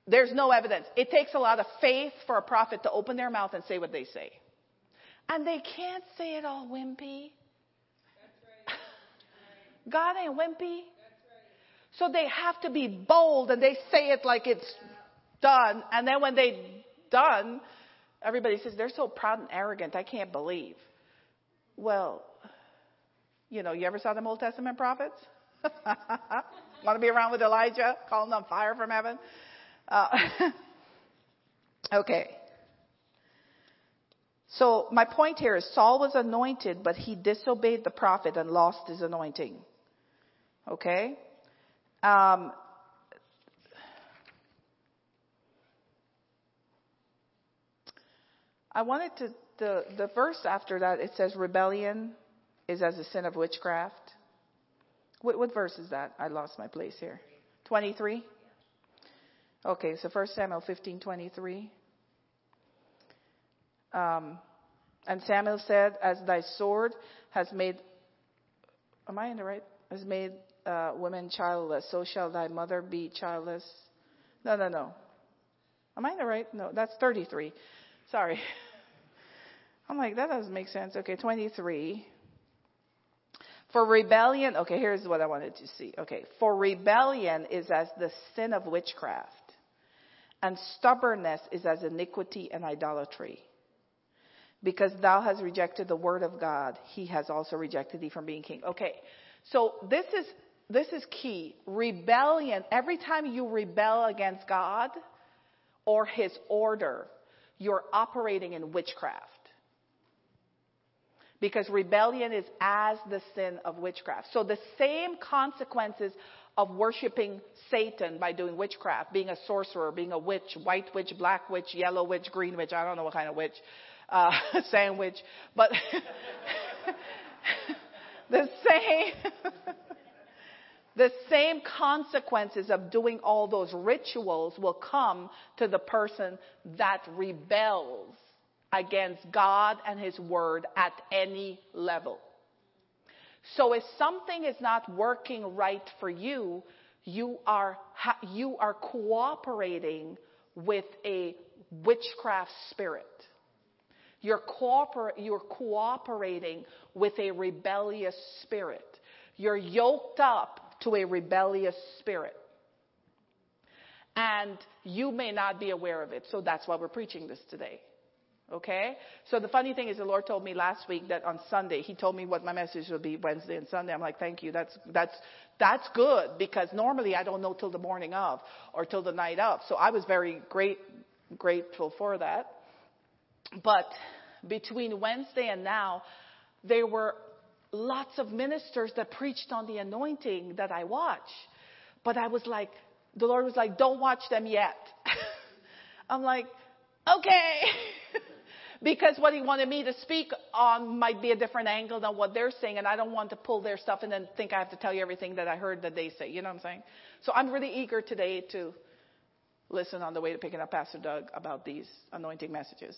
there's no evidence. It takes a lot of faith for a prophet to open their mouth and say what they say, and they can't say it all wimpy. God ain't wimpy. So they have to be bold and they say it like it's done. And then when they done, everybody says they're so proud and arrogant. I can't believe. Well, you know, you ever saw them Old Testament prophets? Want to be around with Elijah, calling on fire from heaven? Uh, okay. So my point here is Saul was anointed, but he disobeyed the prophet and lost his anointing. Okay? Um, I wanted to, the, the verse after that, it says rebellion is as a sin of witchcraft. What, what verse is that? I lost my place here. 23? Okay, so 1 Samuel 15, 23. Um, and Samuel said, As thy sword has made, am I in the right? Has made uh, women childless, so shall thy mother be childless. No, no, no. Am I in the right? No, that's 33. Sorry. I'm like, that doesn't make sense. Okay, 23. For rebellion, okay, here's what I wanted to see. Okay, for rebellion is as the sin of witchcraft, and stubbornness is as iniquity and idolatry. Because thou hast rejected the word of God, he has also rejected thee from being king. Okay, so this is this is key. Rebellion, every time you rebel against God or his order, you're operating in witchcraft. Because rebellion is as the sin of witchcraft. So the same consequences of worshiping Satan by doing witchcraft, being a sorcerer, being a witch, white witch, black witch, yellow witch, green witch, I don't know what kind of witch, uh, sandwich, but the same the same consequences of doing all those rituals will come to the person that rebels against God and his word at any level. So if something is not working right for you, you are you are cooperating with a witchcraft spirit. You're, cooper- you're cooperating with a rebellious spirit. You're yoked up to a rebellious spirit. And you may not be aware of it. So that's why we're preaching this today. Okay? So the funny thing is the Lord told me last week that on Sunday, He told me what my message would be Wednesday and Sunday. I'm like, thank you. That's, that's, that's good because normally I don't know till the morning of or till the night of. So I was very great, grateful for that. But between Wednesday and now, there were lots of ministers that preached on the anointing that I watch. But I was like, the Lord was like, don't watch them yet. I'm like, okay. because what he wanted me to speak on might be a different angle than what they're saying, and I don't want to pull their stuff and then think I have to tell you everything that I heard that they say. You know what I'm saying? So I'm really eager today to listen on the way to picking up Pastor Doug about these anointing messages.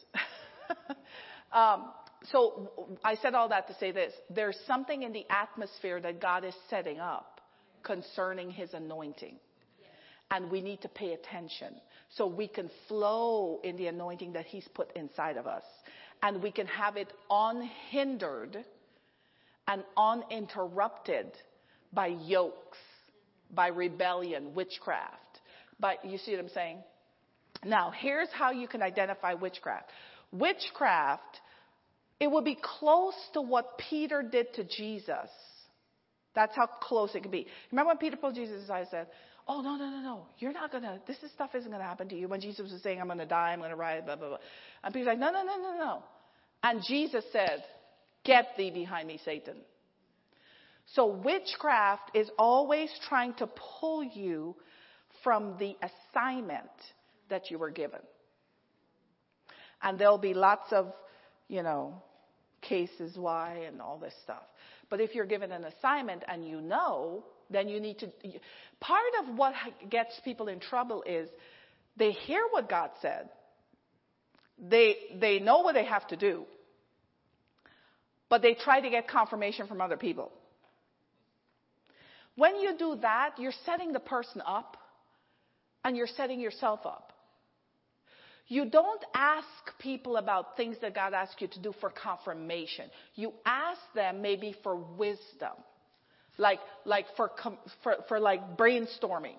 um, so I said all that to say this. There's something in the atmosphere that God is setting up concerning his anointing. And we need to pay attention so we can flow in the anointing that he's put inside of us. And we can have it unhindered and uninterrupted by yokes, by rebellion, witchcraft. But you see what I'm saying? Now, here's how you can identify witchcraft. Witchcraft it would be close to what Peter did to Jesus. That's how close it could be. Remember when Peter pulled Jesus aside and said, Oh, no, no, no, no. You're not going to, this stuff isn't going to happen to you. When Jesus was saying, I'm going to die, I'm going to rise, blah, blah, blah. And Peter's like, No, no, no, no, no. And Jesus said, Get thee behind me, Satan. So witchcraft is always trying to pull you from the assignment that you were given. And there'll be lots of, you know, cases why and all this stuff. But if you're given an assignment and you know, then you need to. Part of what gets people in trouble is they hear what God said. They, they know what they have to do. But they try to get confirmation from other people. When you do that, you're setting the person up and you're setting yourself up. You don't ask people about things that God asks you to do for confirmation. You ask them maybe for wisdom. Like, like for, for, for like brainstorming.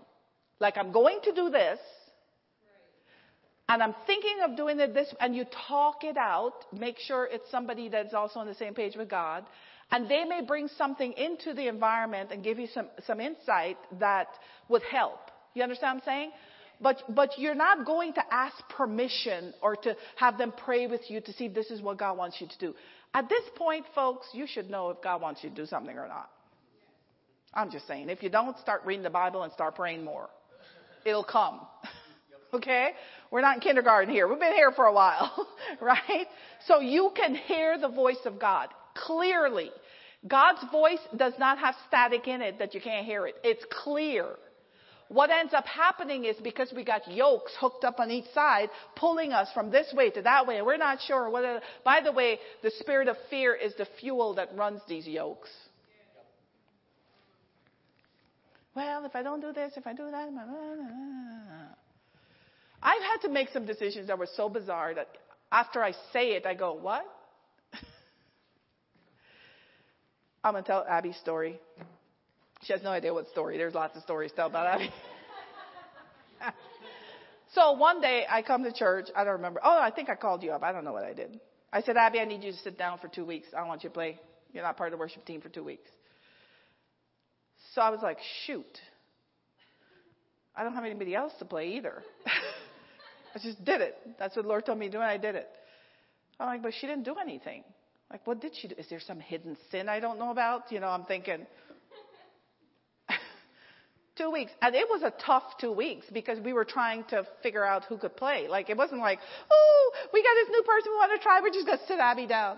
Like I'm going to do this. And I'm thinking of doing it this, and you talk it out. Make sure it's somebody that's also on the same page with God. And they may bring something into the environment and give you some, some insight that would help. You understand what I'm saying? But, but you're not going to ask permission or to have them pray with you to see if this is what God wants you to do. At this point, folks, you should know if God wants you to do something or not. I'm just saying, if you don't, start reading the Bible and start praying more. It'll come. okay? We're not in kindergarten here. We've been here for a while, right? So you can hear the voice of God clearly. God's voice does not have static in it that you can't hear it. It's clear. What ends up happening is because we got yokes hooked up on each side, pulling us from this way to that way, and we're not sure whether, by the way, the spirit of fear is the fuel that runs these yokes. Well, if I don't do this, if I do that, I've had to make some decisions that were so bizarre that after I say it, I go, what? I'm going to tell Abby's story. She has no idea what story. There's lots of stories to tell about Abby. so one day I come to church. I don't remember. Oh, I think I called you up. I don't know what I did. I said, Abby, I need you to sit down for two weeks. I don't want you to play. You're not part of the worship team for two weeks. So I was like, shoot. I don't have anybody else to play either. I just did it. That's what the Lord told me to do, and I did it. I'm like, but she didn't do anything. Like, what did she do? Is there some hidden sin I don't know about? You know, I'm thinking, Two weeks. And it was a tough two weeks because we were trying to figure out who could play. Like, it wasn't like, oh, we got this new person we want to try. We're just going to sit Abby down.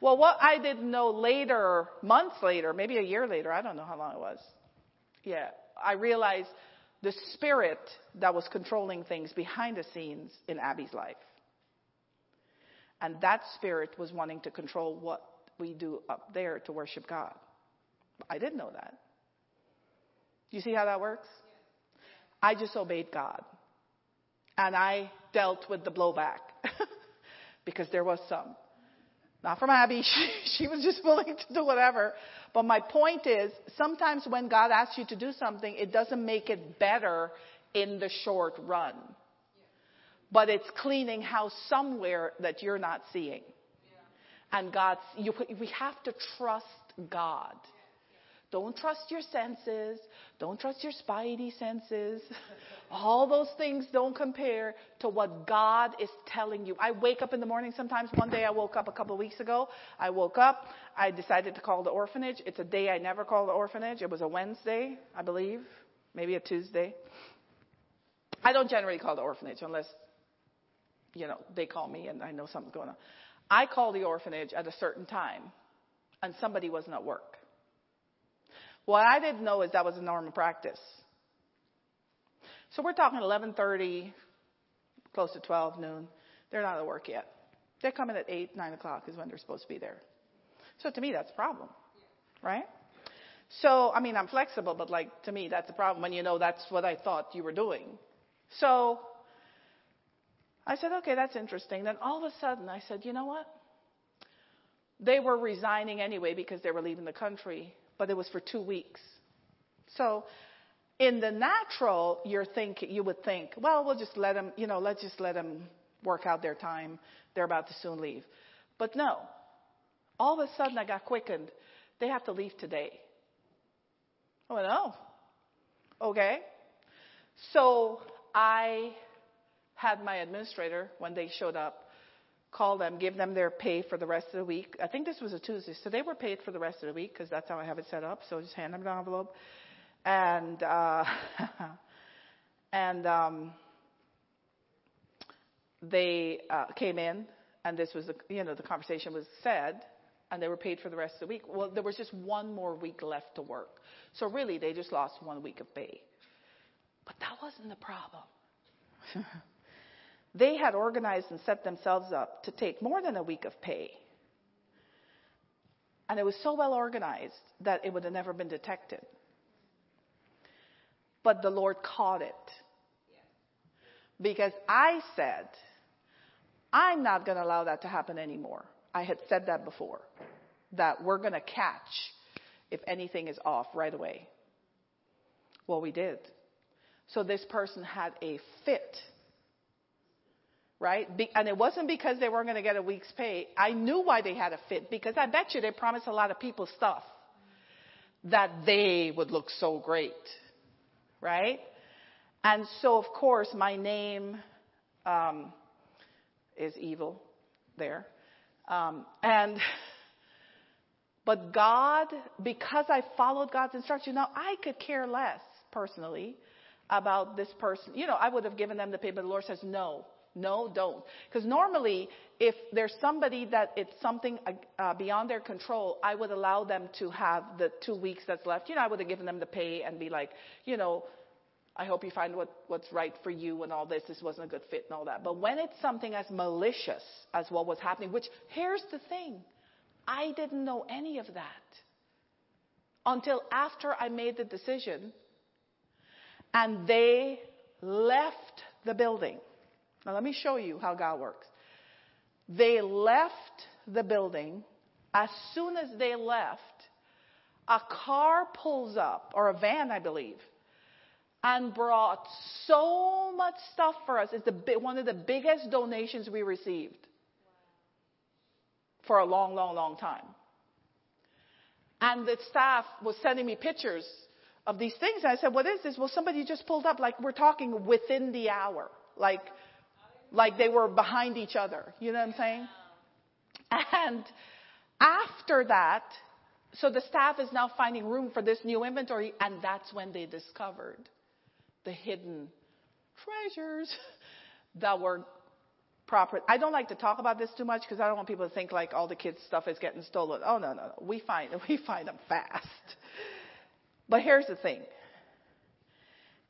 Well, what I didn't know later, months later, maybe a year later, I don't know how long it was. Yeah, I realized the spirit that was controlling things behind the scenes in Abby's life. And that spirit was wanting to control what we do up there to worship God. I didn't know that. You see how that works? I just obeyed God. And I dealt with the blowback because there was some. Not from Abby. She, she was just willing to do whatever. But my point is, sometimes when God asks you to do something, it doesn't make it better in the short run. But it's cleaning house somewhere that you're not seeing. And God, you, we have to trust God. Don't trust your senses. Don't trust your spidey senses. All those things don't compare to what God is telling you. I wake up in the morning sometimes. One day I woke up a couple of weeks ago. I woke up. I decided to call the orphanage. It's a day I never call the orphanage. It was a Wednesday, I believe. Maybe a Tuesday. I don't generally call the orphanage unless, you know, they call me and I know something's going on. I call the orphanage at a certain time and somebody wasn't at work. What I didn't know is that was a normal practice. So we're talking 11:30, close to 12 noon. They're not at work yet. They're coming at 8, 9 o'clock is when they're supposed to be there. So to me, that's a problem, right? So I mean, I'm flexible, but like to me, that's a problem when you know that's what I thought you were doing. So I said, okay, that's interesting. Then all of a sudden, I said, you know what? They were resigning anyway because they were leaving the country, but it was for two weeks. So in the natural, you're think, you would think, well, we'll just let them, you know, let's just let them work out their time. They're about to soon leave. But no. All of a sudden, I got quickened. They have to leave today. I went, oh, okay. So I had my administrator, when they showed up, call them, give them their pay for the rest of the week. I think this was a Tuesday, so they were paid for the rest of the week because that's how I have it set up. So just hand them an envelope and uh, and um, they uh, came in, and this was, a, you know, the conversation was said, and they were paid for the rest of the week. Well, there was just one more week left to work, so really they just lost one week of pay. But that wasn't the problem. they had organized and set themselves up to take more than a week of pay. And it was so well organized that it would have never been detected. But the Lord caught it. Because I said, I'm not going to allow that to happen anymore. I had said that before. That we're going to catch if anything is off right away. Well, we did. So this person had a fit. Right? Be- and it wasn't because they weren't going to get a week's pay. I knew why they had a fit because I bet you they promised a lot of people stuff that they would look so great right? And so, of course, my name um, is evil there. Um, and but God, because I followed God's instruction, now I could care less personally about this person. You know, I would have given them the pay, but the Lord says no. No, don't. Because normally, if there's somebody that it's something uh, beyond their control, I would allow them to have the two weeks that's left. You know, I would have given them the pay and be like, you know, I hope you find what, what's right for you and all this. This wasn't a good fit and all that. But when it's something as malicious as what was happening, which here's the thing I didn't know any of that until after I made the decision and they left the building. Now, let me show you how God works. They left the building. As soon as they left, a car pulls up, or a van, I believe, and brought so much stuff for us. It's the, one of the biggest donations we received for a long, long, long time. And the staff was sending me pictures of these things. And I said, What is this? Well, somebody just pulled up. Like, we're talking within the hour. Like, like they were behind each other. You know what I'm saying? And after that, so the staff is now finding room for this new inventory, and that's when they discovered the hidden treasures that were proper. I don't like to talk about this too much because I don't want people to think like all the kids' stuff is getting stolen. Oh no, no, no. We find we find them fast. But here's the thing.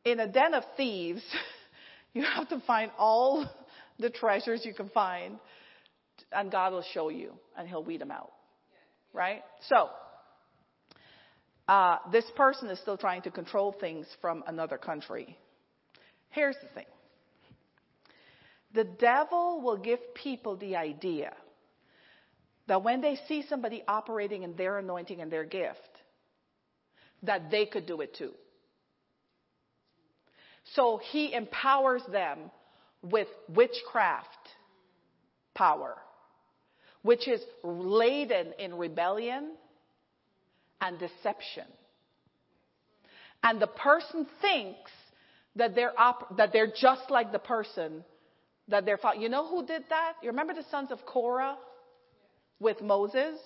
In a den of thieves, you have to find all the treasures you can find, and God will show you, and He'll weed them out. Right? So, uh, this person is still trying to control things from another country. Here's the thing the devil will give people the idea that when they see somebody operating in their anointing and their gift, that they could do it too. So he empowers them with witchcraft power, which is laden in rebellion and deception. And the person thinks that they're, op- that they're just like the person that they're following. You know who did that? You remember the sons of Korah with Moses?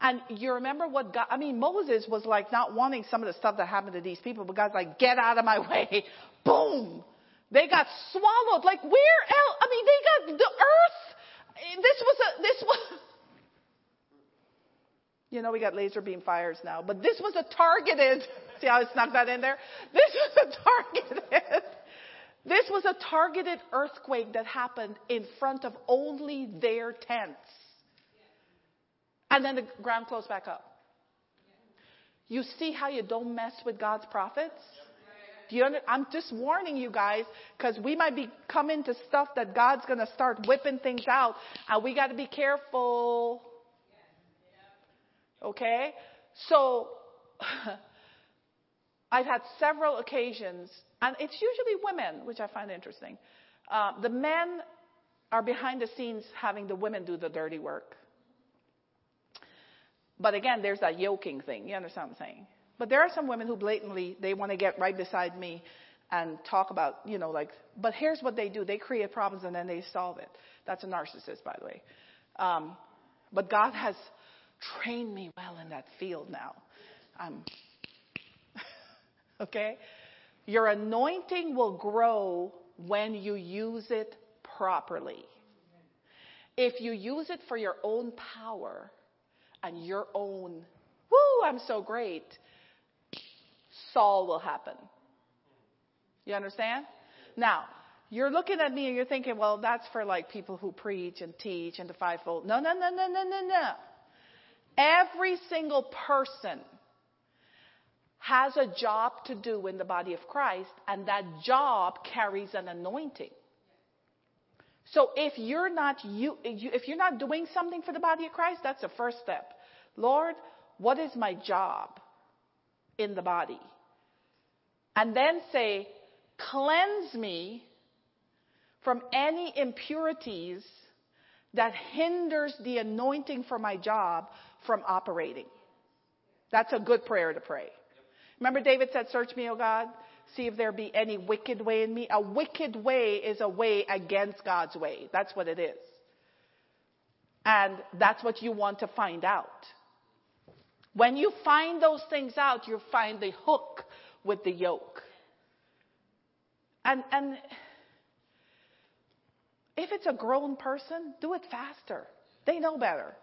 And you remember what God, I mean, Moses was like not wanting some of the stuff that happened to these people, but God's like, get out of my way. Boom. They got swallowed. Like, where else? I mean, they got the earth. This was a, this was, you know, we got laser beam fires now, but this was a targeted, see how I snuck that in there? This was a targeted, this was a targeted earthquake that happened in front of only their tents. And then the ground closed back up. You see how you don't mess with God's prophets? You under, I'm just warning you guys because we might be coming to stuff that God's going to start whipping things out, and we got to be careful. Okay? So, I've had several occasions, and it's usually women, which I find interesting. Uh, the men are behind the scenes having the women do the dirty work. But again, there's that yoking thing. You understand what I'm saying? But there are some women who blatantly they want to get right beside me and talk about, you know, like. But here's what they do: they create problems and then they solve it. That's a narcissist, by the way. Um, but God has trained me well in that field now. Okay, your anointing will grow when you use it properly. If you use it for your own power, and your own, whoo, I'm so great, Saul will happen. You understand? Now, you're looking at me and you're thinking, well, that's for like people who preach and teach and the fivefold. No, no, no, no, no, no, no. Every single person has a job to do in the body of Christ, and that job carries an anointing. So if you're not you, if you're not doing something for the body of Christ, that's the first step. Lord, what is my job in the body? And then say, cleanse me from any impurities that hinders the anointing for my job from operating. That's a good prayer to pray. Remember David said, search me, O God, see if there be any wicked way in me. A wicked way is a way against God's way. That's what it is. And that's what you want to find out. When you find those things out, you find the hook with the yoke. And, and if it's a grown person, do it faster. They know better.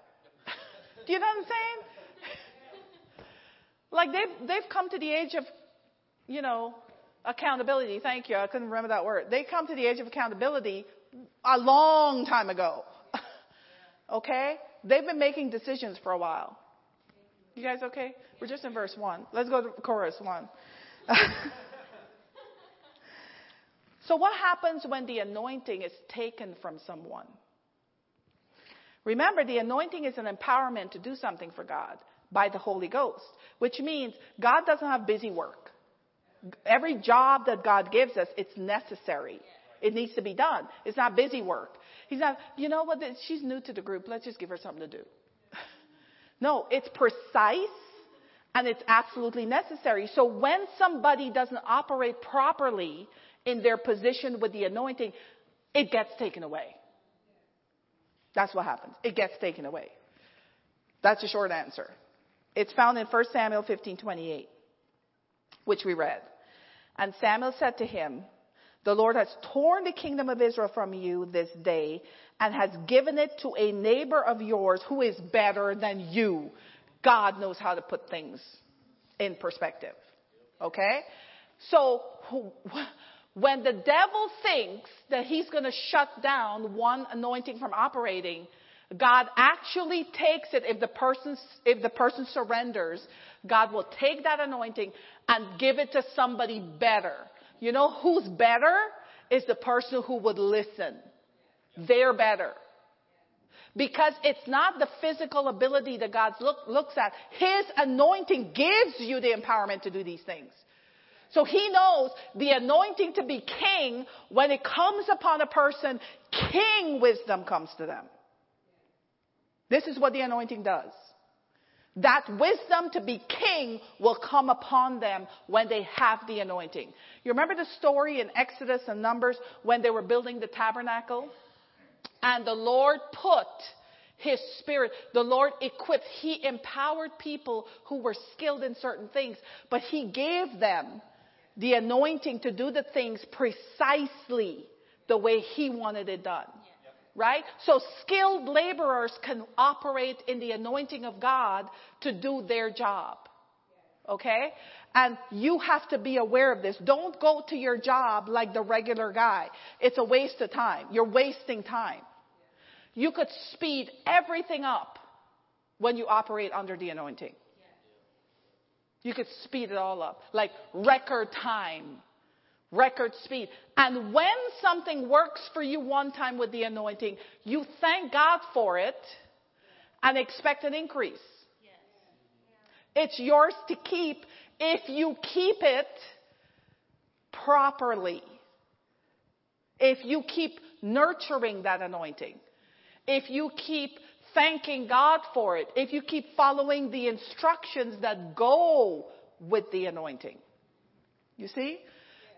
do you know what I'm saying? like they've, they've come to the age of, you know, accountability. Thank you. I couldn't remember that word. They come to the age of accountability a long time ago. okay? They've been making decisions for a while. You guys okay? We're just in verse 1. Let's go to chorus 1. So, what happens when the anointing is taken from someone? Remember, the anointing is an empowerment to do something for God by the Holy Ghost, which means God doesn't have busy work. Every job that God gives us, it's necessary. It needs to be done. It's not busy work. He's not, you know what, she's new to the group. Let's just give her something to do. no, it's precise and it's absolutely necessary. So when somebody doesn't operate properly in their position with the anointing, it gets taken away. That's what happens. It gets taken away. That's a short answer. It's found in 1 Samuel 15:28, which we read. And Samuel said to him, The Lord has torn the kingdom of Israel from you this day and has given it to a neighbor of yours who is better than you. God knows how to put things in perspective. Okay? So, when the devil thinks that he's going to shut down one anointing from operating, God actually takes it if the person if the person surrenders, God will take that anointing and give it to somebody better. You know who's better? Is the person who would listen. They're better. Because it's not the physical ability that God look, looks at. His anointing gives you the empowerment to do these things. So he knows the anointing to be king, when it comes upon a person, king wisdom comes to them. This is what the anointing does. That wisdom to be king will come upon them when they have the anointing. You remember the story in Exodus and Numbers when they were building the tabernacle? And the Lord put his spirit. The Lord equipped, He empowered people who were skilled in certain things, but He gave them the anointing to do the things precisely the way He wanted it done. Right? So skilled laborers can operate in the anointing of God to do their job. Okay? And you have to be aware of this. Don't go to your job like the regular guy. It's a waste of time. You're wasting time. You could speed everything up when you operate under the anointing. You could speed it all up, like record time, record speed. And when something works for you one time with the anointing, you thank God for it and expect an increase. It's yours to keep if you keep it properly. If you keep nurturing that anointing. If you keep thanking God for it, if you keep following the instructions that go with the anointing. You see?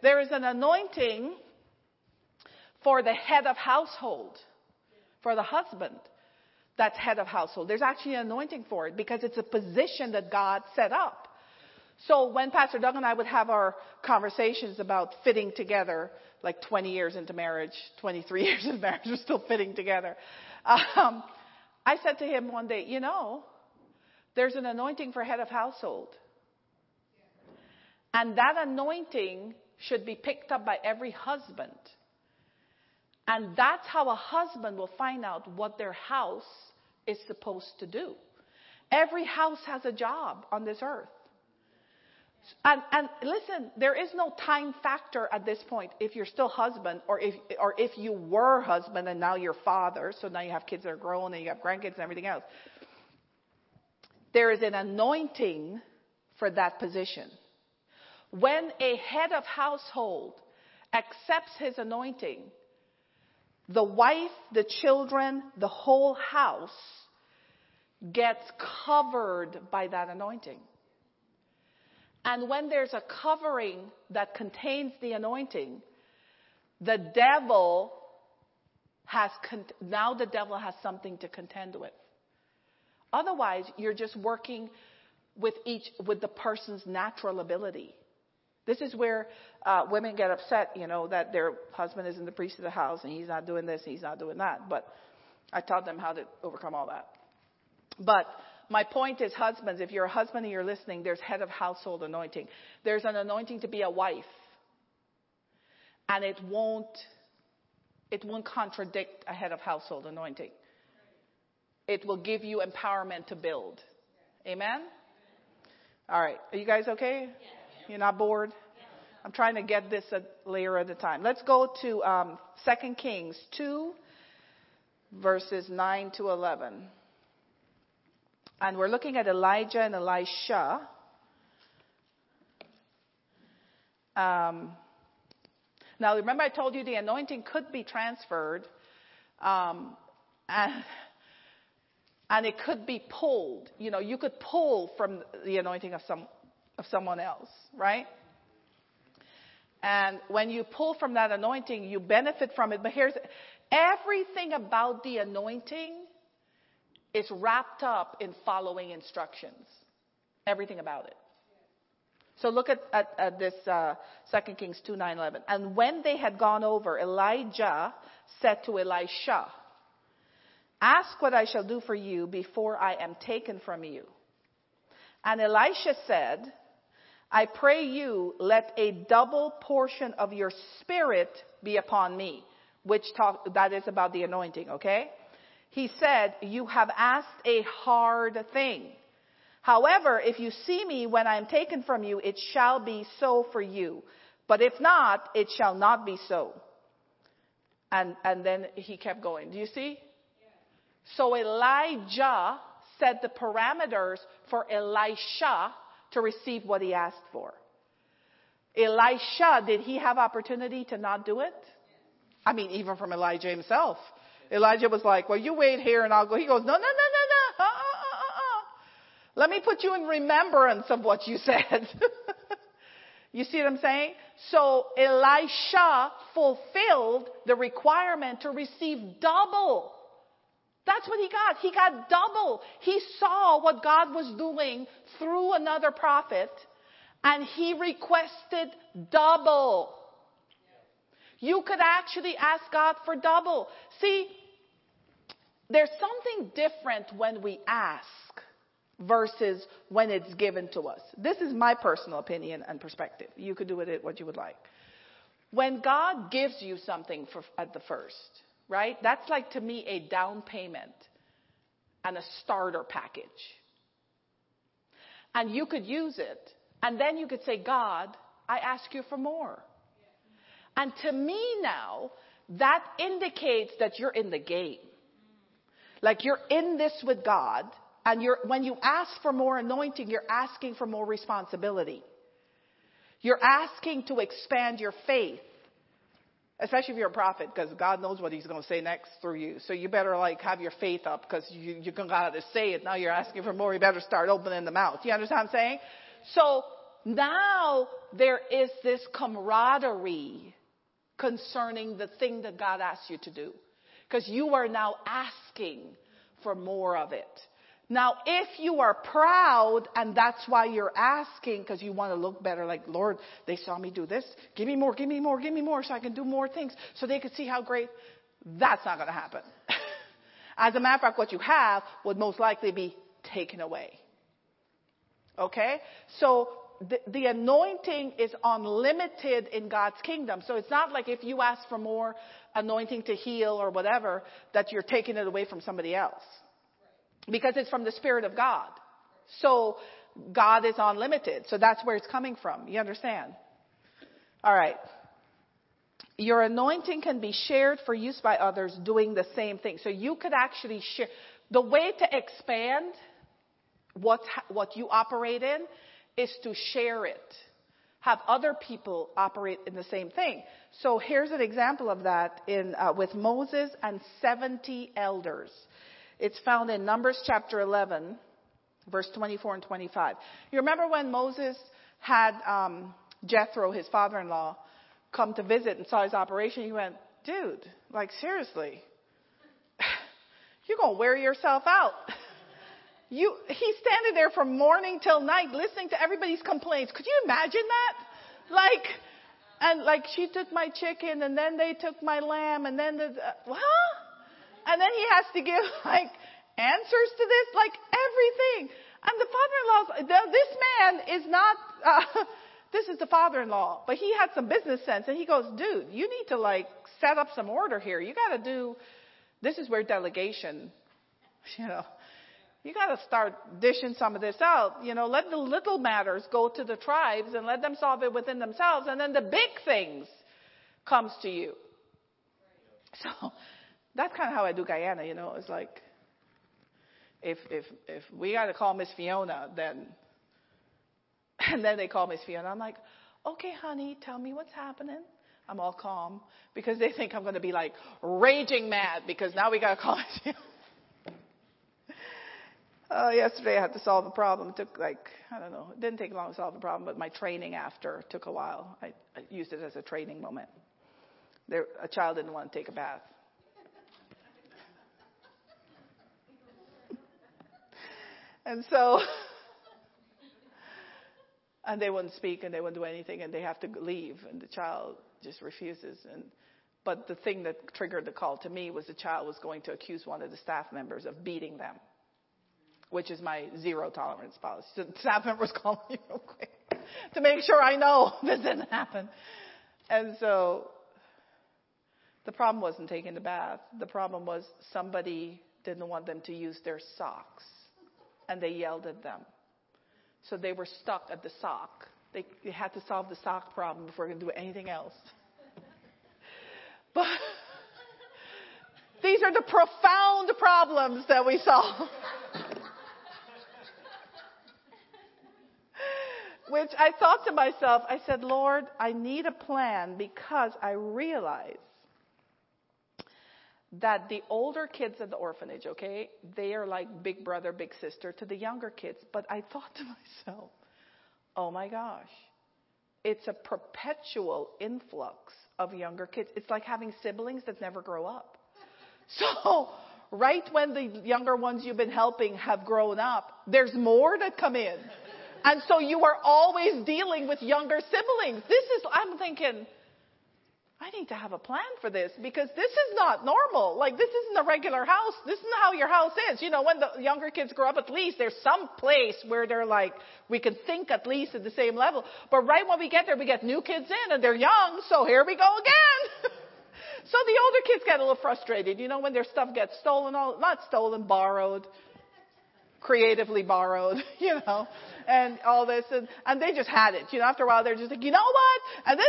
There is an anointing for the head of household, for the husband that's head of household. There's actually an anointing for it because it's a position that God set up. So when Pastor Doug and I would have our conversations about fitting together, like 20 years into marriage, 23 years into marriage, we're still fitting together. Um, I said to him one day, you know, there's an anointing for head of household. And that anointing should be picked up by every husband. And that's how a husband will find out what their house is supposed to do. Every house has a job on this earth. And, and listen, there is no time factor at this point if you're still husband or if, or if you were husband and now you're father, so now you have kids that are grown and you have grandkids and everything else. There is an anointing for that position. When a head of household accepts his anointing, the wife, the children, the whole house gets covered by that anointing. And when there's a covering that contains the anointing, the devil has, con- now the devil has something to contend with. Otherwise, you're just working with each, with the person's natural ability. This is where uh, women get upset, you know, that their husband is in the priest of the house and he's not doing this and he's not doing that. But I taught them how to overcome all that. But my point is, husbands, if you're a husband and you're listening, there's head of household anointing. There's an anointing to be a wife. And it won't, it won't contradict a head of household anointing. It will give you empowerment to build. Amen? All right. Are you guys okay? You're not bored? I'm trying to get this a layer at a time. Let's go to um, 2 Kings 2, verses 9 to 11. And we're looking at Elijah and Elisha. Um, now, remember, I told you the anointing could be transferred, um, and, and it could be pulled. You know, you could pull from the anointing of some of someone else, right? And when you pull from that anointing, you benefit from it. But here's everything about the anointing is wrapped up in following instructions. Everything about it. So look at, at, at this uh, 2 Kings 2 9 11. And when they had gone over, Elijah said to Elisha, Ask what I shall do for you before I am taken from you. And Elisha said, I pray you, let a double portion of your spirit be upon me, which talk, that is about the anointing, okay? He said, you have asked a hard thing. However, if you see me when I am taken from you, it shall be so for you. But if not, it shall not be so. And, and then he kept going. Do you see? So Elijah set the parameters for Elisha to receive what he asked for. Elisha, did he have opportunity to not do it? I mean, even from Elijah himself. Elijah was like, well, you wait here and I'll go. He goes, no, no, no, no, no. Uh, uh, uh, uh. Let me put you in remembrance of what you said. you see what I'm saying? So Elisha fulfilled the requirement to receive double. That's what he got. He got double. He saw what God was doing through another prophet and he requested double. You could actually ask God for double. See, there's something different when we ask versus when it's given to us. This is my personal opinion and perspective. You could do with it what you would like. When God gives you something for, at the first, right? That's like to me a down payment and a starter package. And you could use it, and then you could say, God, I ask you for more. And to me now, that indicates that you're in the game. Like you're in this with God, and you're, when you ask for more anointing, you're asking for more responsibility. You're asking to expand your faith. Especially if you're a prophet, because God knows what He's going to say next through you. So you better like have your faith up, because you, you're going to say it. Now you're asking for more. You better start opening the mouth. You understand what I'm saying? So now there is this camaraderie concerning the thing that God asks you to do. Because you are now asking for more of it. Now, if you are proud and that's why you're asking because you want to look better, like, Lord, they saw me do this. Give me more, give me more, give me more so I can do more things so they could see how great. That's not going to happen. As a matter of fact, what you have would most likely be taken away. Okay? So the, the, anointing is unlimited in God's kingdom. So it's not like if you ask for more anointing to heal or whatever, that you're taking it away from somebody else because it's from the Spirit of God. So God is unlimited. So that's where it's coming from. You understand? All right. Your anointing can be shared for use by others doing the same thing. So you could actually share. The way to expand what, what you operate in is to share it. Have other people operate in the same thing. So here's an example of that in, uh, with Moses and 70 elders. It's found in Numbers chapter 11, verse 24 and 25. You remember when Moses had um, Jethro, his father-in-law, come to visit and saw his operation? He went, dude, like seriously, you're gonna wear yourself out. You, he's standing there from morning till night listening to everybody's complaints. Could you imagine that? Like, and like she took my chicken and then they took my lamb and then the, uh? And then he has to give like answers to this, like everything. And the father-in-law, this man is not, uh, this is the father-in-law, but he had some business sense and he goes, dude, you need to like set up some order here. You got to do, this is where delegation, you know, you got to start dishing some of this out. You know, let the little matters go to the tribes and let them solve it within themselves, and then the big things comes to you. So that's kind of how I do Guyana. You know, it's like if if if we got to call Miss Fiona, then and then they call Miss Fiona. I'm like, okay, honey, tell me what's happening. I'm all calm because they think I'm going to be like raging mad because now we got to call Miss Fiona. Uh, yesterday I had to solve a problem. It took like, I don't know, it didn't take long to solve the problem, but my training after took a while. I, I used it as a training moment. There, a child didn't want to take a bath. And so And they won't speak and they won't do anything and they have to leave and the child just refuses. And, but the thing that triggered the call to me was the child was going to accuse one of the staff members of beating them, which is my zero tolerance policy. So the staff members called me real quick to make sure I know this didn't happen. And so the problem wasn't taking the bath. The problem was somebody didn't want them to use their socks and they yelled at them. So they were stuck at the sock. They, they had to solve the sock problem before they could do anything else. But these are the profound problems that we solve. Which I thought to myself, I said, Lord, I need a plan because I realize that the older kids at the orphanage, okay, they are like big brother, big sister to the younger kids. But I thought to myself, oh my gosh, it's a perpetual influx of younger kids. It's like having siblings that never grow up. So, right when the younger ones you've been helping have grown up, there's more that come in. And so you are always dealing with younger siblings. This is, I'm thinking, I need to have a plan for this because this is not normal. Like this isn't a regular house. This isn't how your house is. You know, when the younger kids grow up, at least there's some place where they're like, we can think at least at the same level. But right when we get there, we get new kids in and they're young. So here we go again. so the older kids get a little frustrated. You know, when their stuff gets stolen, all, not stolen, borrowed creatively borrowed, you know, and all this, and, and they just had it. You know, after a while, they're just like, you know what? And then,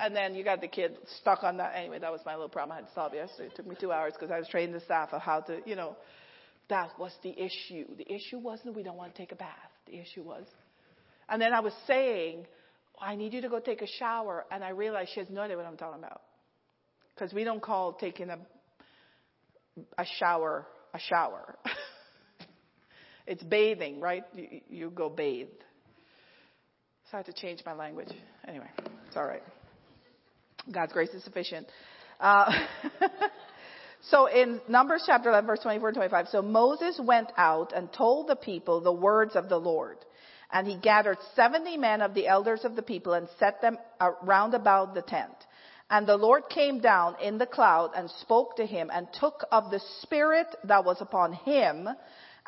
and then you got the kid stuck on that. Anyway, that was my little problem I had to solve yesterday. It took me two hours because I was training the staff of how to, you know, that was the issue. The issue wasn't we don't want to take a bath. The issue was, and then I was saying, I need you to go take a shower, and I realized she has no idea what I'm talking about because we don't call taking a a shower a shower. It's bathing, right? You, you go bathe. So I had to change my language. Anyway, it's all right. God's grace is sufficient. Uh, so in Numbers chapter 11, verse 24 and 25, so Moses went out and told the people the words of the Lord. And he gathered 70 men of the elders of the people and set them round about the tent. And the Lord came down in the cloud and spoke to him and took of the spirit that was upon him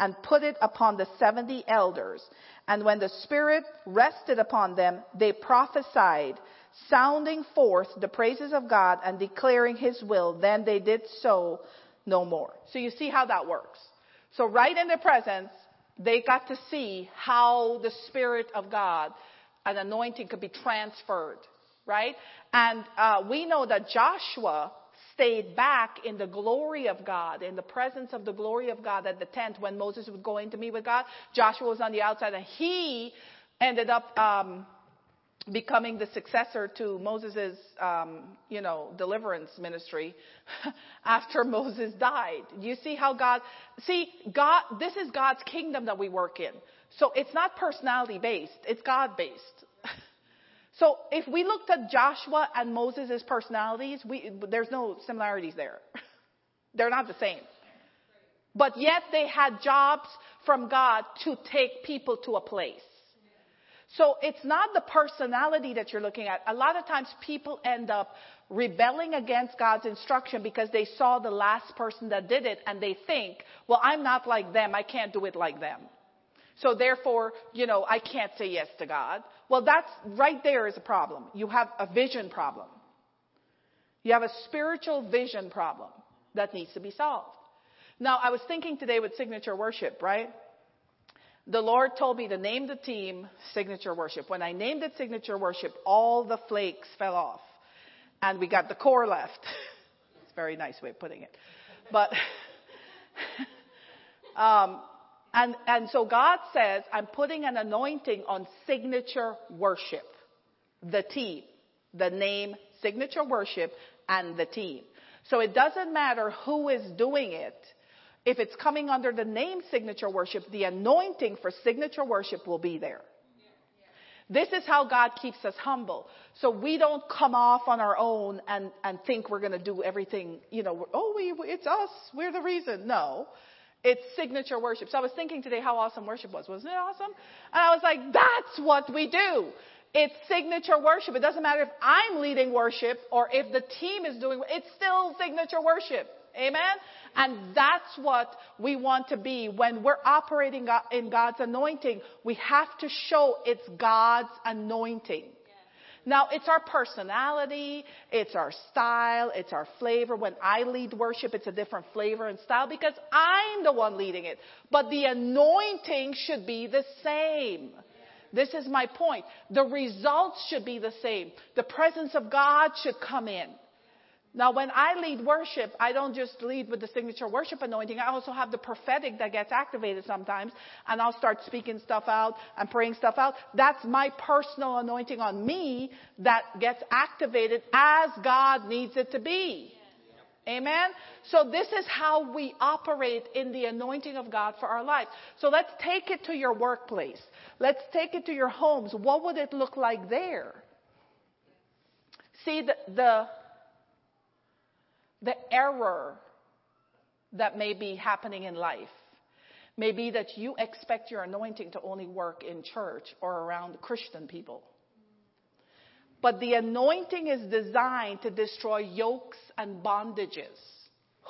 and put it upon the 70 elders. And when the Spirit rested upon them, they prophesied, sounding forth the praises of God and declaring His will. Then they did so no more. So you see how that works. So right in their presence, they got to see how the Spirit of God, an anointing could be transferred, right? And uh, we know that Joshua stayed back in the glory of God, in the presence of the glory of God at the tent when Moses would go in to meet with God. Joshua was on the outside and he ended up um, becoming the successor to Moses' um, you know, deliverance ministry after Moses died. You see how God, see, God, this is God's kingdom that we work in. So it's not personality based, it's God based. So if we looked at Joshua and Moses' personalities, we, there's no similarities there. They're not the same. But yet they had jobs from God to take people to a place. So it's not the personality that you're looking at. A lot of times people end up rebelling against God's instruction because they saw the last person that did it and they think, well, I'm not like them. I can't do it like them. So therefore, you know, I can't say yes to God. Well, that's right there is a problem. You have a vision problem. You have a spiritual vision problem that needs to be solved. Now, I was thinking today with signature worship, right? The Lord told me to name the team signature worship. When I named it signature worship, all the flakes fell off. And we got the core left. it's a very nice way of putting it. But, um, and, and so God says, I'm putting an anointing on signature worship. The team. The name signature worship and the team. So it doesn't matter who is doing it. If it's coming under the name signature worship, the anointing for signature worship will be there. This is how God keeps us humble. So we don't come off on our own and, and think we're going to do everything, you know, oh, we, it's us. We're the reason. No. It's signature worship. So I was thinking today how awesome worship was. Wasn't it awesome? And I was like, that's what we do. It's signature worship. It doesn't matter if I'm leading worship or if the team is doing, it's still signature worship. Amen? And that's what we want to be. When we're operating in God's anointing, we have to show it's God's anointing. Now, it's our personality, it's our style, it's our flavor. When I lead worship, it's a different flavor and style because I'm the one leading it. But the anointing should be the same. This is my point. The results should be the same. The presence of God should come in. Now, when I lead worship, I don't just lead with the signature worship anointing. I also have the prophetic that gets activated sometimes, and I'll start speaking stuff out and praying stuff out. That's my personal anointing on me that gets activated as God needs it to be. Amen? So this is how we operate in the anointing of God for our life. So let's take it to your workplace. Let's take it to your homes. What would it look like there? See, the, the the error that may be happening in life may be that you expect your anointing to only work in church or around Christian people. But the anointing is designed to destroy yokes and bondages.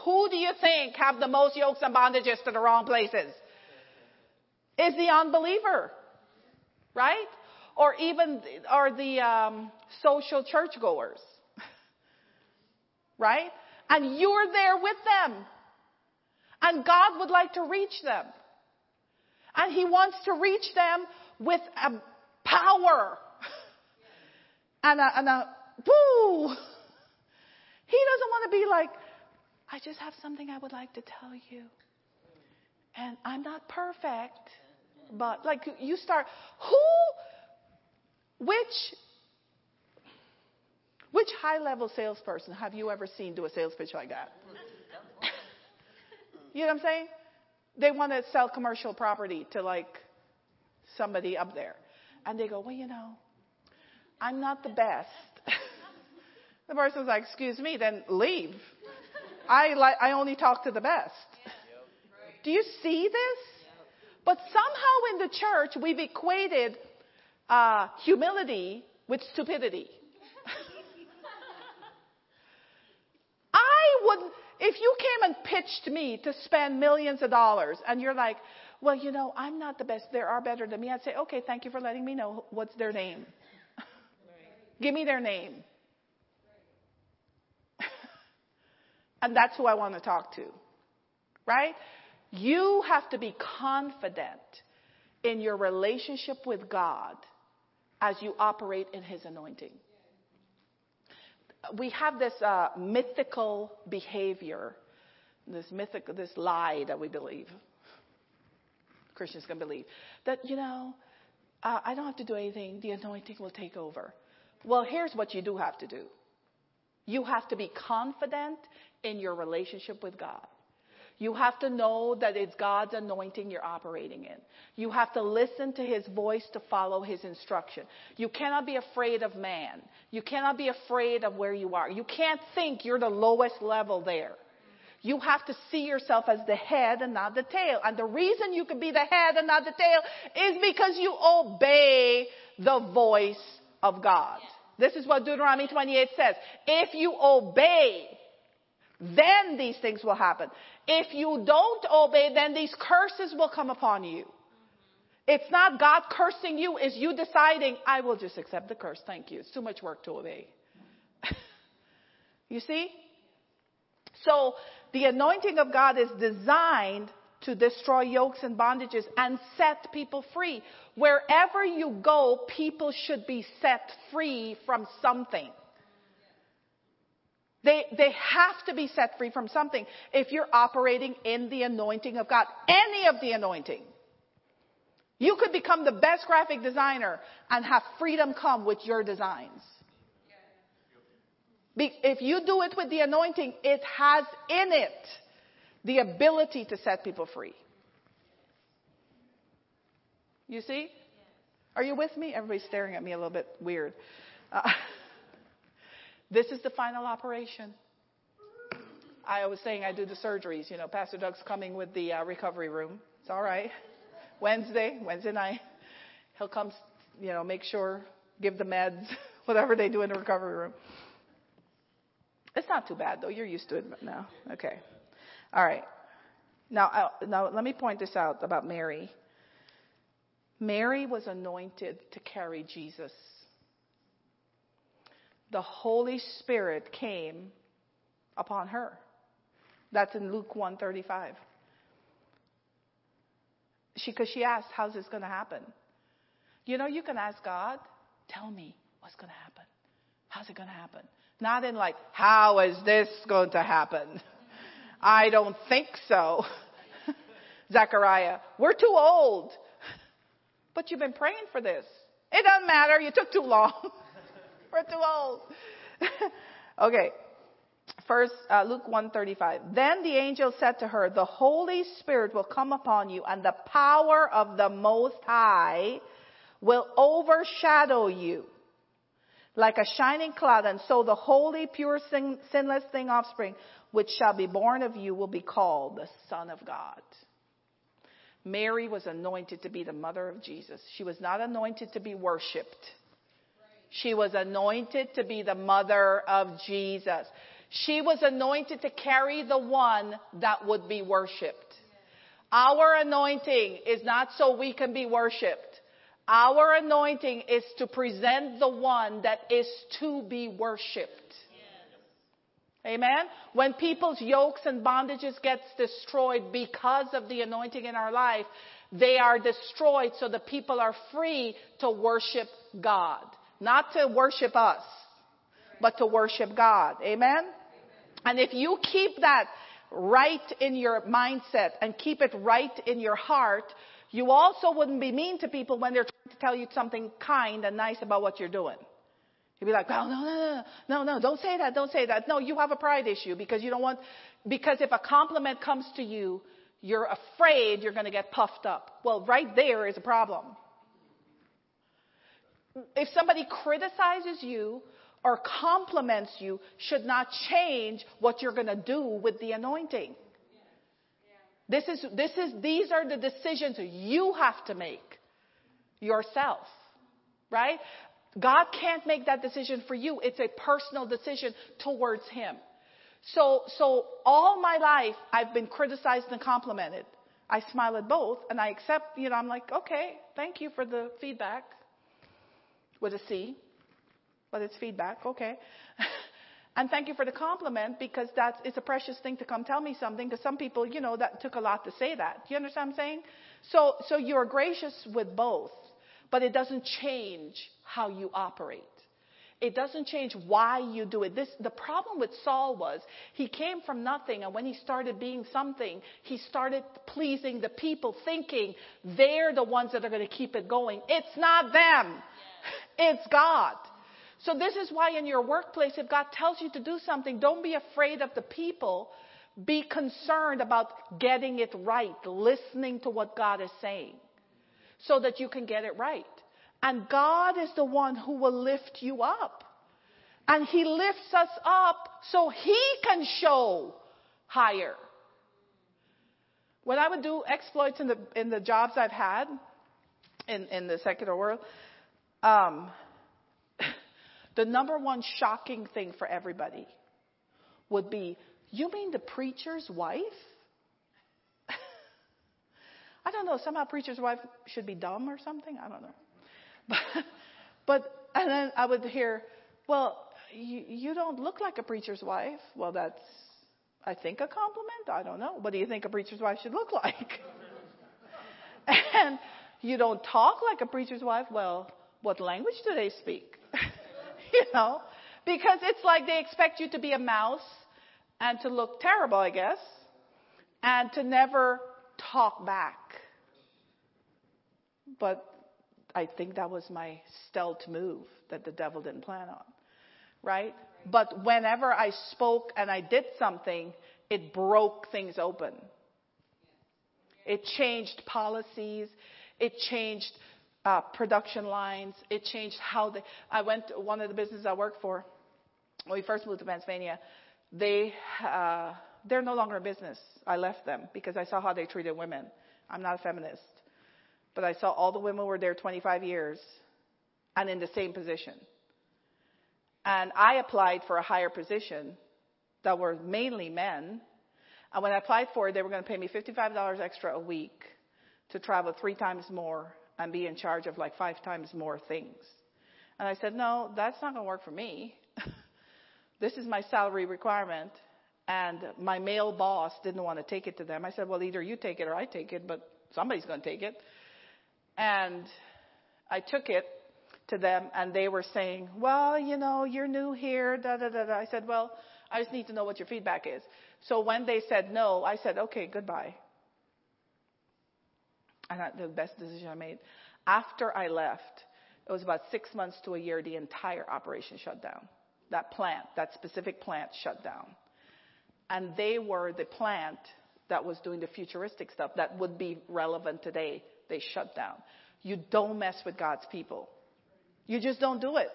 Who do you think have the most yokes and bondages to the wrong places? Is the unbeliever, right? Or even, or the um, social churchgoers, right? And you're there with them. And God would like to reach them. And He wants to reach them with a power and a, and a woo. He doesn't want to be like, I just have something I would like to tell you. And I'm not perfect, but like you start, who, which which high level salesperson have you ever seen do a sales pitch like that? you know what I'm saying? They want to sell commercial property to like somebody up there. And they go, well, you know, I'm not the best. the person's like, excuse me, then leave. I, like, I only talk to the best. Do you see this? But somehow in the church, we've equated uh, humility with stupidity. wouldn't, if you came and pitched me to spend millions of dollars and you're like, well, you know, I'm not the best. There are better than me. I'd say, okay, thank you for letting me know what's their name. Give me their name. and that's who I want to talk to. Right? You have to be confident in your relationship with God as you operate in His anointing we have this uh, mythical behavior, this mythical, this lie that we believe. Christians can believe that you know, uh, I don't have to do anything. The anointing will take over. Well, here's what you do have to do. You have to be confident in your relationship with God. You have to know that it's God's anointing you're operating in. You have to listen to His voice to follow His instruction. You cannot be afraid of man. You cannot be afraid of where you are. You can't think you're the lowest level there. You have to see yourself as the head and not the tail. And the reason you can be the head and not the tail is because you obey the voice of God. This is what Deuteronomy 28 says. If you obey, then these things will happen. If you don't obey, then these curses will come upon you. It's not God cursing you, it's you deciding, I will just accept the curse. Thank you. It's too much work to obey. you see? So the anointing of God is designed to destroy yokes and bondages and set people free. Wherever you go, people should be set free from something. They, they have to be set free from something if you're operating in the anointing of God. Any of the anointing. You could become the best graphic designer and have freedom come with your designs. Be, if you do it with the anointing, it has in it the ability to set people free. You see? Are you with me? Everybody's staring at me a little bit weird. Uh, This is the final operation. I was saying I do the surgeries. You know, Pastor Doug's coming with the uh, recovery room. It's all right. Wednesday, Wednesday night, he'll come. You know, make sure, give the meds, whatever they do in the recovery room. It's not too bad though. You're used to it now. Okay. All right. Now, uh, now let me point this out about Mary. Mary was anointed to carry Jesus. The Holy Spirit came upon her. That's in Luke 135. She, cause she asked, how's this going to happen? You know, you can ask God, tell me what's going to happen. How's it going to happen? Not in like, how is this going to happen? I don't think so. Zechariah, we're too old. But you've been praying for this. It doesn't matter. You took too long. We're too old. okay. First, uh, Luke 135. Then the angel said to her, the Holy Spirit will come upon you and the power of the Most High will overshadow you like a shining cloud. And so the holy, pure, sin, sinless thing offspring, which shall be born of you will be called the Son of God. Mary was anointed to be the mother of Jesus. She was not anointed to be worshiped. She was anointed to be the mother of Jesus. She was anointed to carry the one that would be worshiped. Our anointing is not so we can be worshiped. Our anointing is to present the one that is to be worshiped. Amen. When people's yokes and bondages gets destroyed because of the anointing in our life, they are destroyed so the people are free to worship God. Not to worship us, but to worship God. Amen. And if you keep that right in your mindset and keep it right in your heart, you also wouldn't be mean to people when they're trying to tell you something kind and nice about what you're doing. You'd be like, well, no, no, no, no, no, don't say that, don't say that. No, you have a pride issue because you don't want, because if a compliment comes to you, you're afraid you're going to get puffed up. Well, right there is a problem. If somebody criticizes you or compliments you should not change what you're going to do with the anointing. This is, this is, these are the decisions you have to make yourself, right? God can't make that decision for you. It's a personal decision towards Him. So, so all my life I've been criticized and complimented. I smile at both and I accept, you know, I'm like, okay, thank you for the feedback with a C but it's feedback, okay. and thank you for the compliment because that's it's a precious thing to come tell me something because some people, you know, that took a lot to say that. Do you understand what I'm saying? So so you're gracious with both, but it doesn't change how you operate. It doesn't change why you do it. This, the problem with Saul was he came from nothing and when he started being something, he started pleasing the people thinking they're the ones that are going to keep it going. It's not them. It's God. So this is why in your workplace, if God tells you to do something, don't be afraid of the people. Be concerned about getting it right, listening to what God is saying so that you can get it right. And God is the one who will lift you up. And He lifts us up so He can show higher. When I would do exploits in the, in the jobs I've had in, in the secular world, um, the number one shocking thing for everybody would be, you mean the preacher's wife? I don't know, somehow preacher's wife should be dumb or something. I don't know. But, but and then I would hear, well, you, you don't look like a preacher's wife. Well, that's, I think, a compliment. I don't know. What do you think a preacher's wife should look like? and you don't talk like a preacher's wife. Well, what language do they speak? you know, because it's like they expect you to be a mouse and to look terrible, I guess, and to never talk back. But I think that was my stealth move that the devil didn't plan on. Right? But whenever I spoke and I did something, it broke things open. It changed policies. It changed uh, production lines. It changed how they. I went to one of the businesses I worked for when we first moved to Pennsylvania. They uh, they're no longer in business. I left them because I saw how they treated women. I'm not a feminist. But I saw all the women were there 25 years and in the same position. And I applied for a higher position that were mainly men. And when I applied for it, they were going to pay me $55 extra a week to travel three times more and be in charge of like five times more things. And I said, no, that's not going to work for me. this is my salary requirement. And my male boss didn't want to take it to them. I said, well, either you take it or I take it, but somebody's going to take it. And I took it to them, and they were saying, well, you know, you're new here, da da da da. I said, well, I just need to know what your feedback is. So when they said no, I said, okay, goodbye. And that's the best decision I made. After I left, it was about six months to a year, the entire operation shut down. That plant, that specific plant shut down. And they were the plant that was doing the futuristic stuff that would be relevant today. They shut down. You don't mess with God's people. You just don't do it.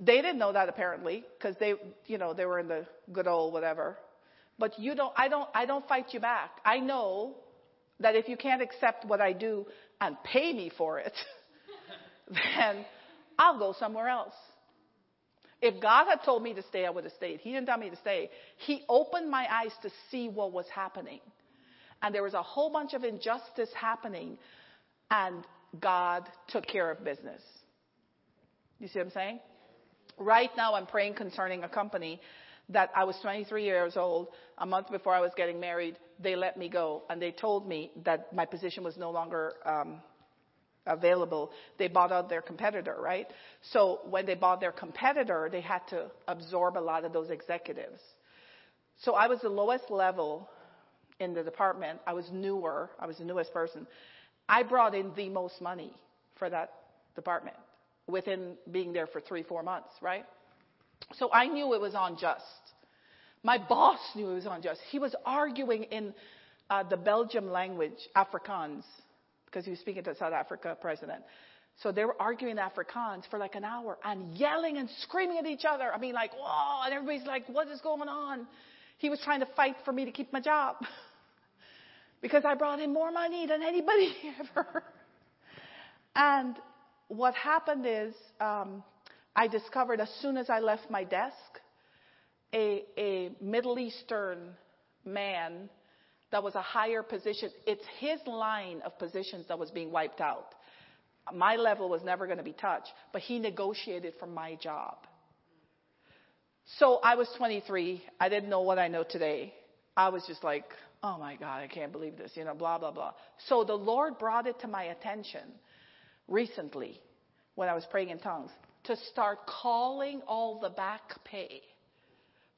They didn't know that apparently because they, you know, they were in the good old whatever. But you don't, I don't, I don't fight you back. I know that if you can't accept what I do and pay me for it, then I'll go somewhere else. If God had told me to stay, I would have stayed. He didn't tell me to stay. He opened my eyes to see what was happening. And there was a whole bunch of injustice happening, and God took care of business. You see what I'm saying? Right now, I'm praying concerning a company that I was 23 years old. A month before I was getting married, they let me go, and they told me that my position was no longer um, available. They bought out their competitor, right? So when they bought their competitor, they had to absorb a lot of those executives. So I was the lowest level in the department. I was newer. I was the newest person. I brought in the most money for that department within being there for three, four months, right? So I knew it was unjust. My boss knew it was unjust. He was arguing in uh, the Belgium language, Afrikaans, because he was speaking to the South Africa president. So they were arguing Afrikaans for like an hour and yelling and screaming at each other. I mean, like, whoa, and everybody's like, what is going on? He was trying to fight for me to keep my job because I brought in more money than anybody ever. and what happened is, um, I discovered as soon as I left my desk, a, a Middle Eastern man that was a higher position. It's his line of positions that was being wiped out. My level was never going to be touched, but he negotiated for my job. So I was 23. I didn't know what I know today. I was just like, oh my God, I can't believe this, you know, blah, blah, blah. So the Lord brought it to my attention recently when I was praying in tongues to start calling all the back pay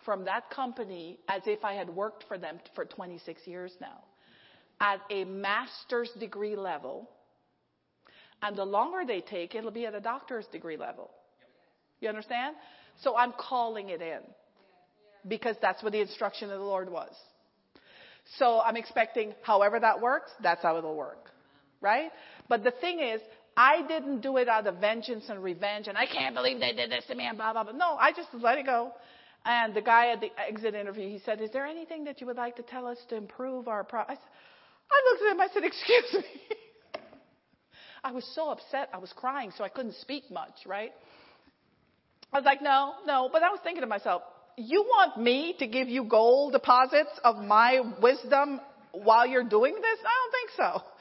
from that company as if I had worked for them for 26 years now at a master's degree level. And the longer they take, it'll be at a doctor's degree level. You understand? So I'm calling it in because that's what the instruction of the Lord was. So I'm expecting, however that works, that's how it'll work. Right? But the thing is, I didn't do it out of vengeance and revenge, and I can't believe they did this to me, and blah, blah, blah. No, I just let it go. And the guy at the exit interview, he said, Is there anything that you would like to tell us to improve our pro-? I, I looked at him, I said, Excuse me. I was so upset, I was crying, so I couldn't speak much, right? I was like, No, no. But I was thinking to myself, You want me to give you gold deposits of my wisdom while you're doing this? I don't think so.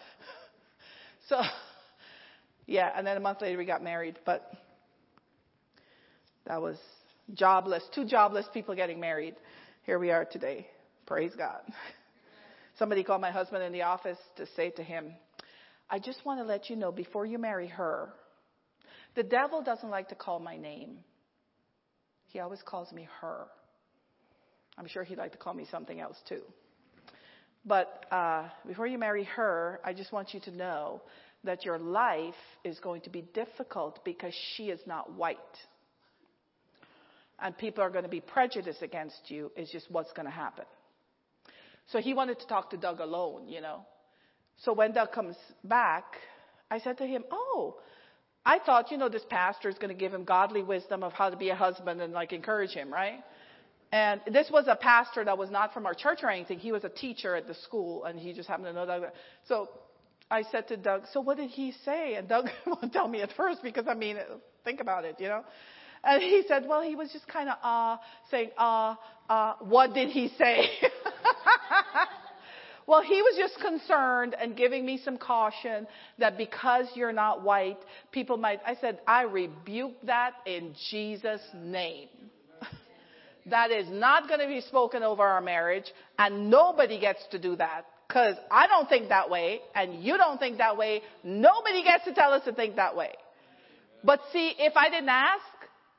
So, yeah, and then a month later we got married, but that was jobless, two jobless people getting married. Here we are today. Praise God. Somebody called my husband in the office to say to him, I just want to let you know before you marry her, the devil doesn't like to call my name. He always calls me her. I'm sure he'd like to call me something else too. But uh, before you marry her, I just want you to know that your life is going to be difficult because she is not white and people are going to be prejudiced against you is just what's going to happen. So he wanted to talk to Doug alone, you know. So when Doug comes back, I said to him, Oh, I thought, you know, this pastor is going to give him godly wisdom of how to be a husband and like encourage him, right? And this was a pastor that was not from our church or anything. He was a teacher at the school, and he just happened to know that. So I said to Doug, "So what did he say?" And Doug won't tell me at first because I mean, think about it, you know. And he said, "Well, he was just kind of uh saying uh uh. What did he say?" Well, he was just concerned and giving me some caution that because you're not white, people might. I said, I rebuke that in Jesus' name. that is not going to be spoken over our marriage, and nobody gets to do that. Because I don't think that way, and you don't think that way. Nobody gets to tell us to think that way. But see, if I didn't ask,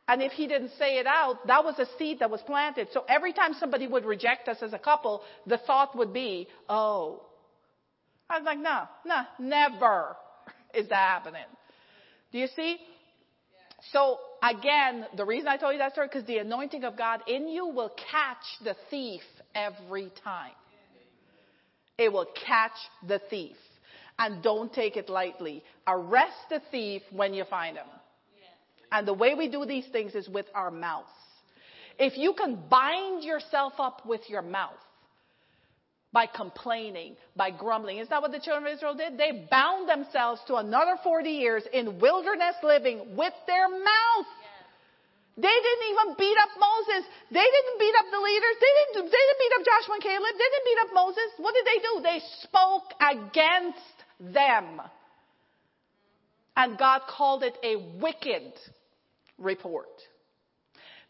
and if he didn't say it out, that was a seed that was planted. So every time somebody would reject us as a couple, the thought would be, oh. I was like, no, no, never is that happening. Do you see? So again, the reason I told you that story, because the anointing of God in you will catch the thief every time. It will catch the thief. And don't take it lightly. Arrest the thief when you find him. And the way we do these things is with our mouths. If you can bind yourself up with your mouth by complaining, by grumbling, is that what the children of Israel did? They bound themselves to another 40 years in wilderness living with their mouth. They didn't even beat up Moses. They didn't beat up the leaders. They didn't, they didn't beat up Joshua and Caleb. They didn't beat up Moses. What did they do? They spoke against them. And God called it a wicked report.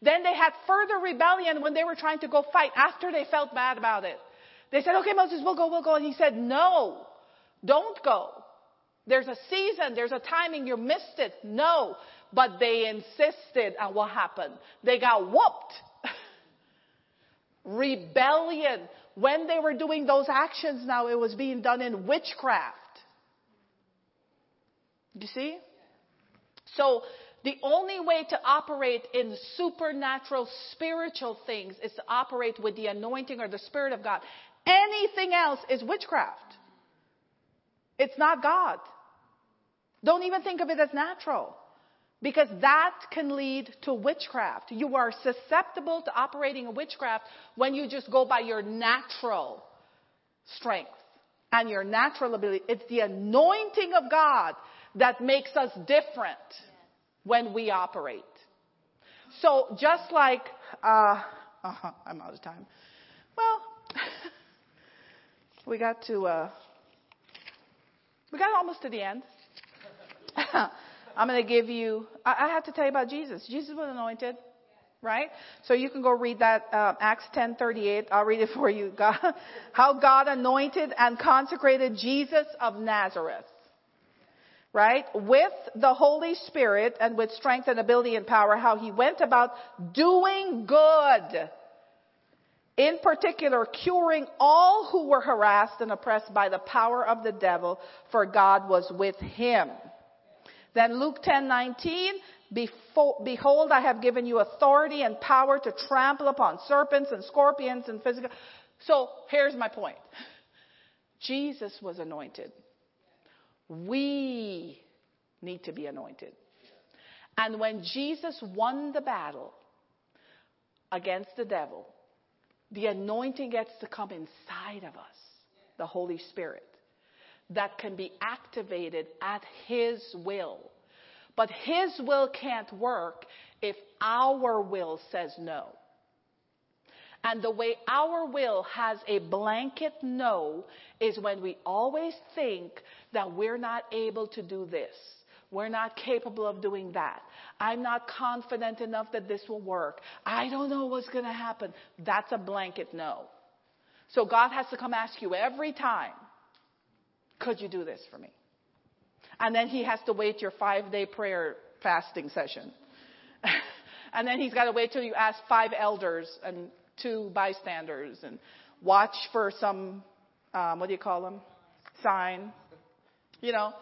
Then they had further rebellion when they were trying to go fight after they felt bad about it. They said, okay, Moses, we'll go, we'll go. And he said, no, don't go. There's a season, there's a timing, you missed it. No. But they insisted, and what happened? They got whooped. Rebellion. When they were doing those actions now, it was being done in witchcraft. You see? So the only way to operate in supernatural spiritual things is to operate with the anointing or the Spirit of God. Anything else is witchcraft. It's not God. Don't even think of it as natural. Because that can lead to witchcraft. You are susceptible to operating in witchcraft when you just go by your natural strength and your natural ability. It's the anointing of God that makes us different when we operate. So just like, uh, uh I'm out of time. Well, we got to, uh, we got almost to the end. I'm going to give you, I, I have to tell you about Jesus. Jesus was anointed, right? So you can go read that, uh, Acts 10:38. I'll read it for you. God, how God anointed and consecrated Jesus of Nazareth right? With the Holy Spirit and with strength and ability and power, how he went about doing good. In particular, curing all who were harassed and oppressed by the power of the devil, for God was with him. Then Luke 10:19, behold, I have given you authority and power to trample upon serpents and scorpions and physical. So here's my point. Jesus was anointed. We need to be anointed. And when Jesus won the battle against the devil, the anointing gets to come inside of us, the Holy Spirit, that can be activated at His will. But His will can't work if our will says no. And the way our will has a blanket no is when we always think that we're not able to do this. We're not capable of doing that. I'm not confident enough that this will work. I don't know what's going to happen. That's a blanket no. So God has to come ask you every time, could you do this for me? And then he has to wait your five day prayer fasting session. and then he's got to wait till you ask five elders and two bystanders and watch for some, um, what do you call them? Sign. You know,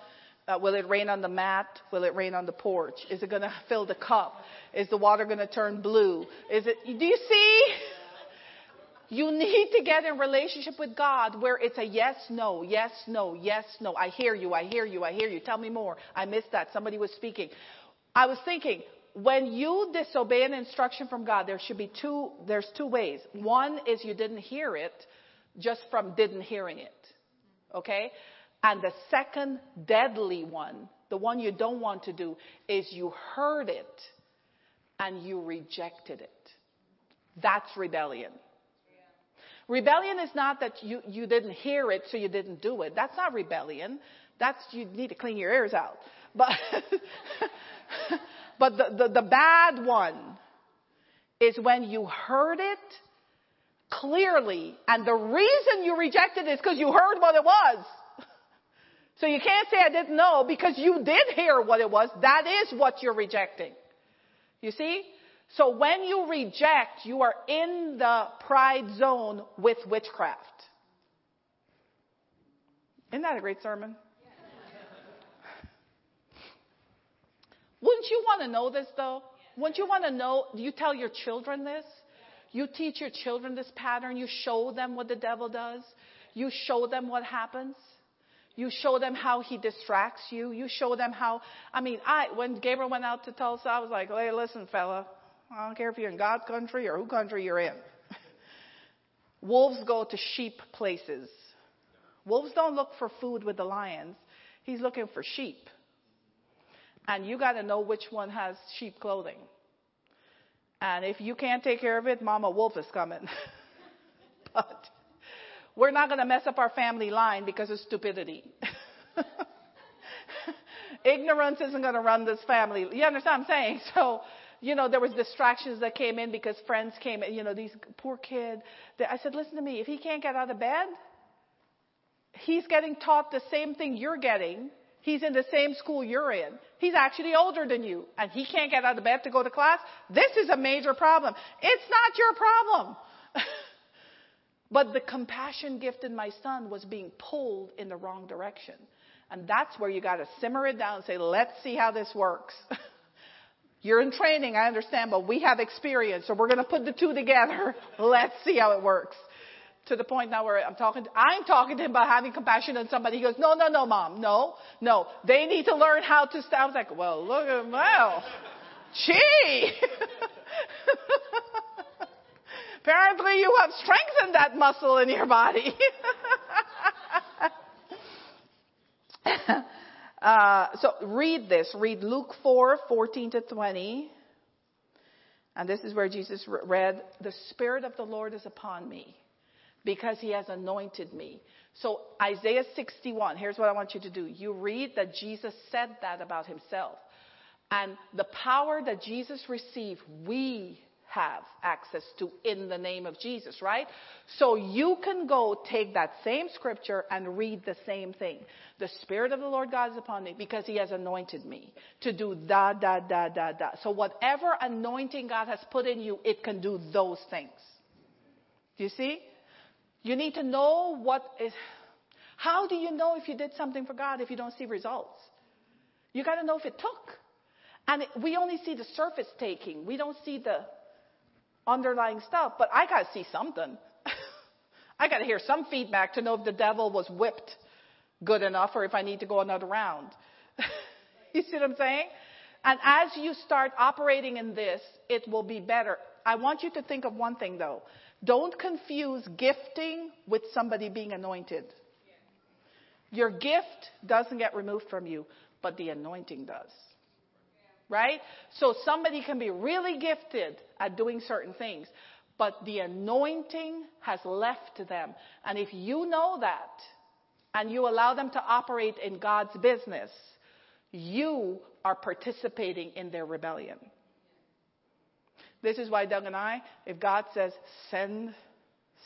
uh, will it rain on the mat? Will it rain on the porch? Is it going to fill the cup? Is the water going to turn blue? Is it, do you see? You need to get in relationship with God where it's a yes, no, yes, no, yes, no. I hear you, I hear you, I hear you. Tell me more. I missed that. Somebody was speaking. I was thinking, when you disobey an instruction from God, there should be two, there's two ways. One is you didn't hear it just from didn't hearing it. Okay? And the second deadly one, the one you don't want to do, is you heard it and you rejected it. That's rebellion. Rebellion is not that you, you didn't hear it, so you didn't do it. That's not rebellion. That's, you need to clean your ears out. But, but the, the, the bad one is when you heard it clearly, and the reason you rejected it is because you heard what it was. So you can't say I didn't know because you did hear what it was. That is what you're rejecting. You see? So when you reject, you are in the pride zone with witchcraft. Isn't that a great sermon? Wouldn't you want to know this though? Wouldn't you want to know? Do you tell your children this? You teach your children this pattern. You show them what the devil does. You show them what happens. You show them how he distracts you. You show them how, I mean, I, when Gabriel went out to Tulsa, I was like, hey, listen, fella, I don't care if you're in God's country or who country you're in. Wolves go to sheep places. Wolves don't look for food with the lions. He's looking for sheep. And you got to know which one has sheep clothing. And if you can't take care of it, Mama Wolf is coming. but we're not going to mess up our family line because of stupidity. Ignorance isn't going to run this family. You understand what I'm saying? So, you know, there was distractions that came in because friends came in, you know, these poor kid. I said, listen to me, if he can't get out of bed, he's getting taught the same thing you're getting. He's in the same school you're in. He's actually older than you and he can't get out of bed to go to class. This is a major problem. It's not your problem. but the compassion gift in my son was being pulled in the wrong direction. And that's where you got to simmer it down and say, let's see how this works. You're in training, I understand, but we have experience, so we're going to put the two together. Let's see how it works. To the point now where I'm talking, to, I'm talking to him about having compassion on somebody. He goes, no, no, no, mom, no, no. They need to learn how to. St-. I was like, well, look at well, gee. Apparently, you have strengthened that muscle in your body. Uh, so read this. Read Luke 4, 14 to 20. And this is where Jesus read, The Spirit of the Lord is upon me because he has anointed me. So Isaiah 61, here's what I want you to do. You read that Jesus said that about himself. And the power that Jesus received, we have access to in the name of Jesus, right? So you can go take that same scripture and read the same thing. The Spirit of the Lord God is upon me because He has anointed me to do da, da, da, da, da. So whatever anointing God has put in you, it can do those things. Do you see? You need to know what is, how do you know if you did something for God if you don't see results? You got to know if it took. And we only see the surface taking. We don't see the underlying stuff, but I got to see something. I got to hear some feedback to know if the devil was whipped good enough or if I need to go another round. you see what I'm saying? And as you start operating in this, it will be better. I want you to think of one thing though. Don't confuse gifting with somebody being anointed. Your gift doesn't get removed from you, but the anointing does right? So somebody can be really gifted at doing certain things, but the anointing has left them. And if you know that and you allow them to operate in God's business, you are participating in their rebellion. This is why Doug and I, if God says, send,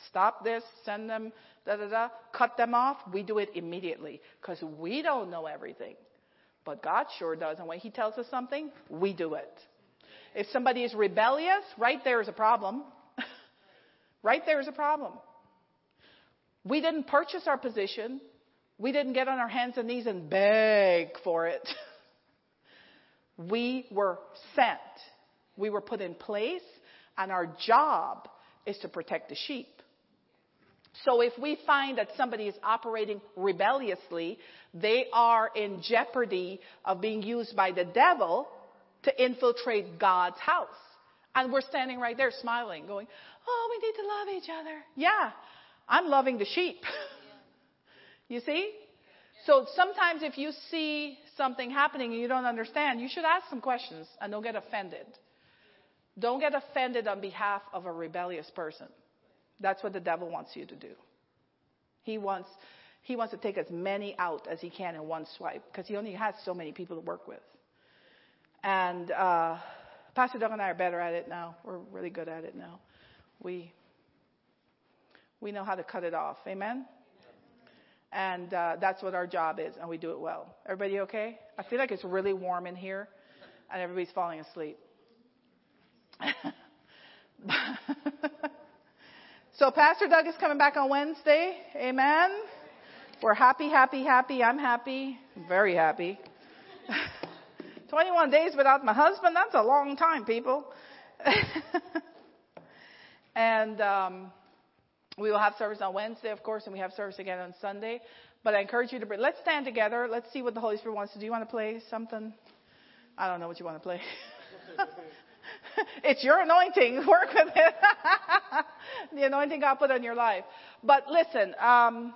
stop this, send them, da da da, cut them off, we do it immediately because we don't know everything. But God sure does. And when He tells us something, we do it. If somebody is rebellious, right there is a problem. right there is a problem. We didn't purchase our position. We didn't get on our hands and knees and beg for it. we were sent. We were put in place, and our job is to protect the sheep. So if we find that somebody is operating rebelliously, they are in jeopardy of being used by the devil to infiltrate God's house. And we're standing right there smiling, going, Oh, we need to love each other. Yeah, I'm loving the sheep. you see? So sometimes if you see something happening and you don't understand, you should ask some questions and don't get offended. Don't get offended on behalf of a rebellious person. That's what the devil wants you to do. He wants, he wants to take as many out as he can in one swipe because he only has so many people to work with. And uh, Pastor Doug and I are better at it now. We're really good at it now. We we know how to cut it off. Amen. And uh, that's what our job is, and we do it well. Everybody okay? I feel like it's really warm in here, and everybody's falling asleep. so Pastor Doug is coming back on Wednesday. Amen. We're happy, happy, happy. I'm happy. Very happy. 21 days without my husband, that's a long time, people. and um, we will have service on Wednesday, of course, and we have service again on Sunday. But I encourage you to bring, let's stand together. Let's see what the Holy Spirit wants to do. You want to play something? I don't know what you want to play. it's your anointing. Work with it. the anointing God put on your life. But listen, um,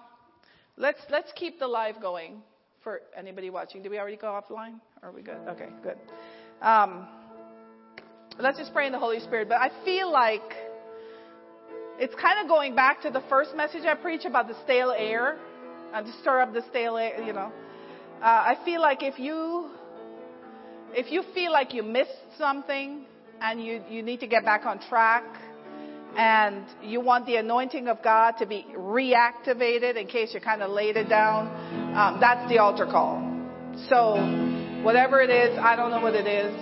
let's let's keep the live going for anybody watching. Did we already go offline? Are we good? Okay, good. Um, let's just pray in the Holy Spirit. But I feel like it's kind of going back to the first message I preached about the stale air and to stir up the stale air, you know. Uh, I feel like if you if you feel like you missed something and you, you need to get back on track and you want the anointing of God to be reactivated in case you kind of laid it down, um, that's the altar call. So whatever it is, I don't know what it is,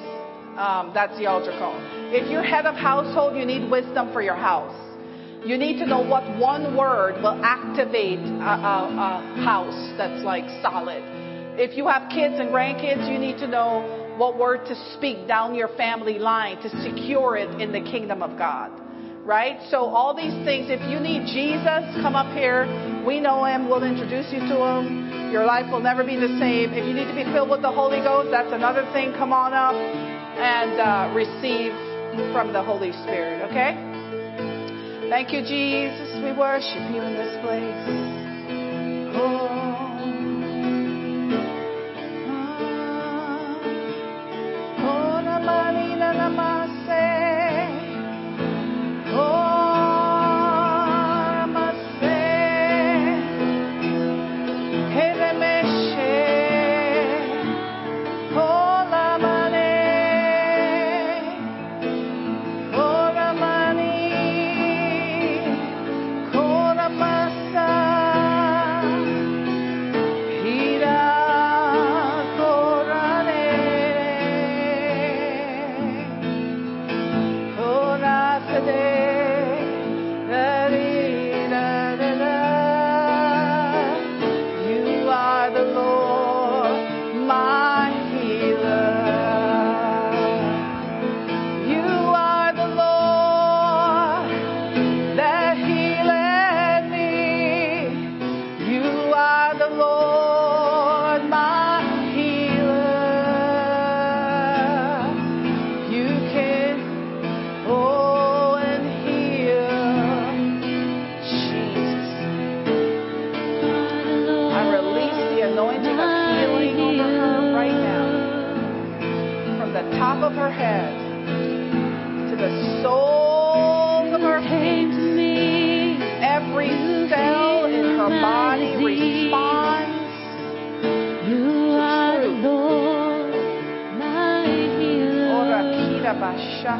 um, that's the altar call. If you're head of household, you need wisdom for your house. You need to know what one word will activate a, a, a house that's like solid. If you have kids and grandkids, you need to know what word to speak down your family line to secure it in the kingdom of God. Right? So all these things, if you need Jesus, come up here. We know him. We'll introduce you to him. Your life will never be the same. If you need to be filled with the Holy Ghost, that's another thing. Come on up and uh, receive from the Holy Spirit. Okay? Thank you, Jesus. We worship you in this place. Oh.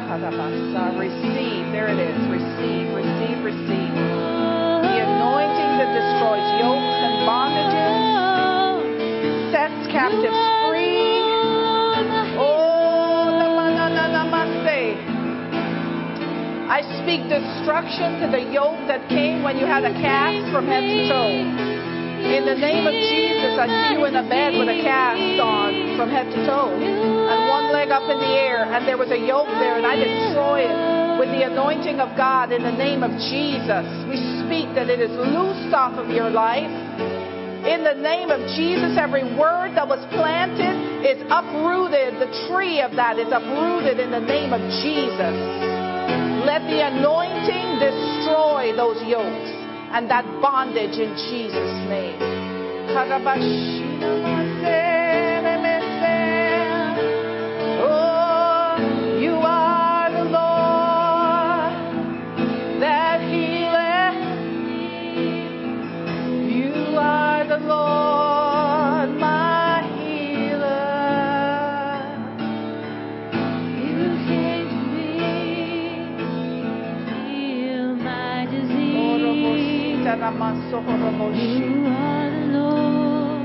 Receive. There it is. Receive, receive, receive. The anointing that destroys yokes and bondages, sets captives free. Oh, namaste. I speak destruction to the yoke that came when you had a cast from head to toe. In the name of Jesus, I see you in a bed with a cast on from head to toe leg up in the air, and there was a yoke there, and I destroy it with the anointing of God in the name of Jesus. We speak that it is loosed off of your life. In the name of Jesus, every word that was planted is uprooted. The tree of that is uprooted in the name of Jesus. Let the anointing destroy those yokes and that bondage in Jesus' name.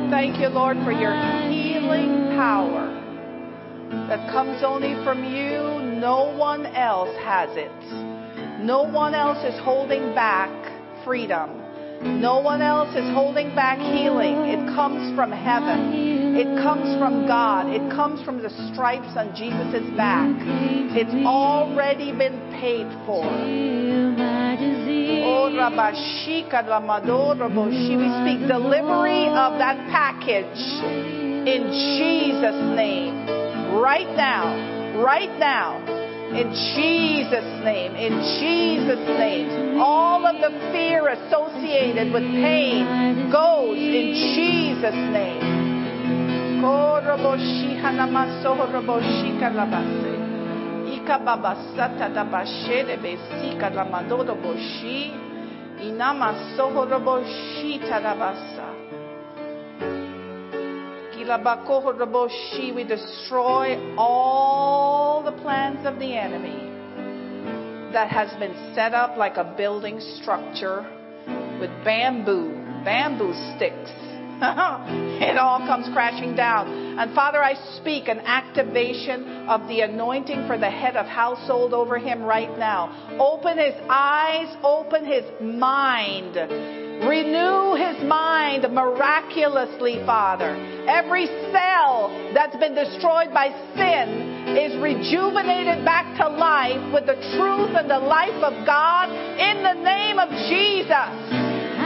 Thank you, Lord, for your healing power that comes only from you. No one else has it. No one else is holding back freedom. No one else is holding back healing. It comes from heaven. It comes from God. It comes from the stripes on Jesus' back. It's already been paid for. Oh, We speak delivery of that package in Jesus' name. Right now. Right now. In Jesus' name. In Jesus' name. All of the fear associated with pain goes in Jesus' name. Ko Raboshi Hanamaso Raboshika Rabase. Ika baba sata da bashere be sika da madodo boshi. Inama soho boshi tarabasa. Kilabakoho boshi. We destroy all the plans of the enemy that has been set up like a building structure with bamboo, bamboo sticks. it all comes crashing down. And Father, I speak an activation of the anointing for the head of household over him right now. Open his eyes, open his mind. Renew his mind miraculously, Father. Every cell that's been destroyed by sin is rejuvenated back to life with the truth and the life of God in the name of Jesus.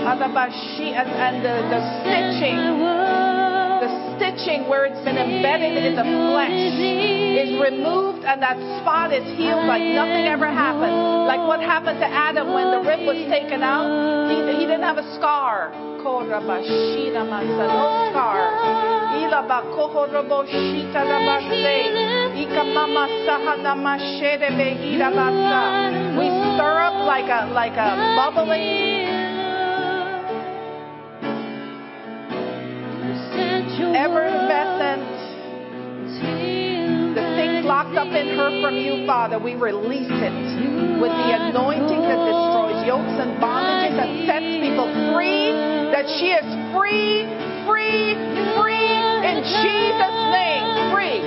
And, the, the stitching, the stitching where it's been embedded in the flesh is removed and that spot is healed like nothing ever happened. Like what happened to Adam when the rib was taken out? He, he didn't have a scar. No scar. Ila bakoho roboshita rabase. Ika mama sahana mashere behira basa. We stir up like a like a bubbling effervescent the things locked up in her from you, Father, we release it with the anointing that destroys yokes and bondages and sets people free, that she is free, free, free in Jesus' name. Free.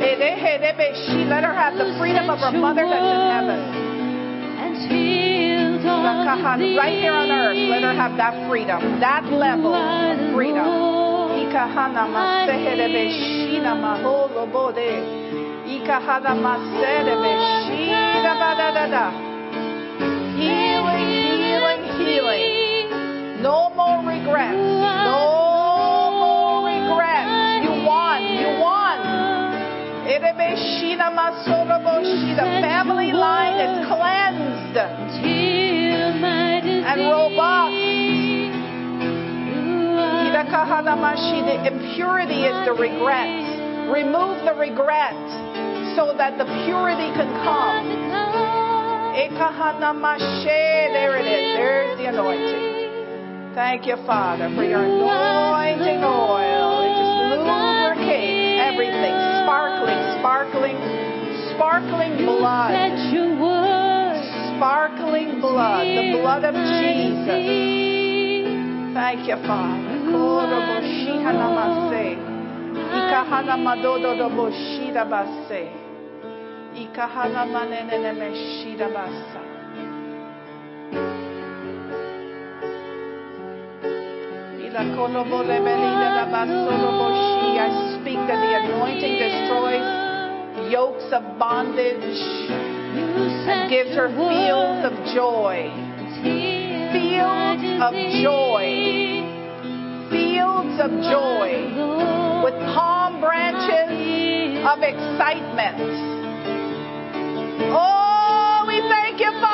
She let her have the freedom of her mother that's in heaven. Right here on earth, let her have that freedom, that level of freedom. Healing, healing, healing. No more regrets. Boshi. The family line is cleansed and robust. Impurity is the regret. Remove the regret so that the purity can come. There it is. There's the anointing. Thank you, Father, for your anointing oil. Sparkling blood. said you would. Sparkling blood. The blood of Jesus. Thank you, Father. I speak that the anointing destroys yokes of bondage and gives her fields of joy. Fields of joy. Fields of joy with palm branches of excitement. Oh, we thank you, Father.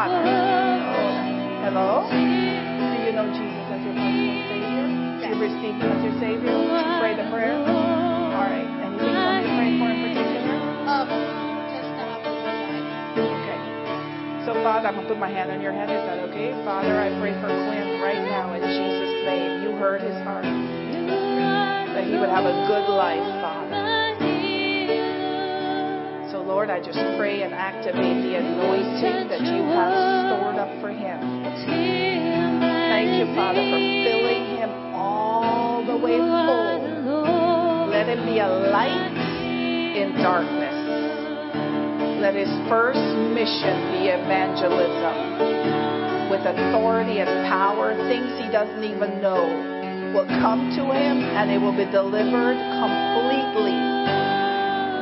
Father. Hello? Do you know Jesus as your personal Savior? You received Him as your Savior? Did you pray the prayer? All right. Anything you want me to pray for in particular? Um, just to have a good Okay. So, Father, I'm going to put my hand on your head. Is that okay? Father, I pray for Quinn right now in Jesus' name. You heard his heart. That he would have a good life, Lord, I just pray and activate the anointing that you have stored up for him. Thank you, Father, for filling him all the way full. Let him be a light in darkness. Let his first mission be evangelism with authority and power. Things he doesn't even know will come to him and it will be delivered completely.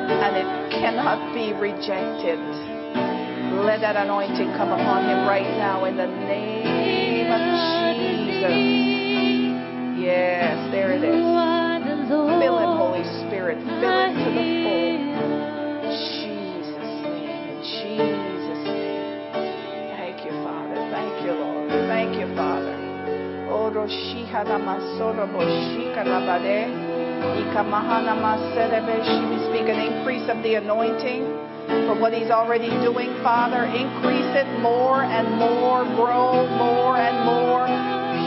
And it cannot be rejected. Let that anointing come upon him right now in the name of Jesus. Yes, there it is. Fill him, Holy Spirit. Fill him to the full. Jesus' name. Jesus' name. Thank you, Father. Thank you, Lord. Thank you, Father. We speak an increase of the anointing for what he's already doing, Father. Increase it more and more. Grow more and more.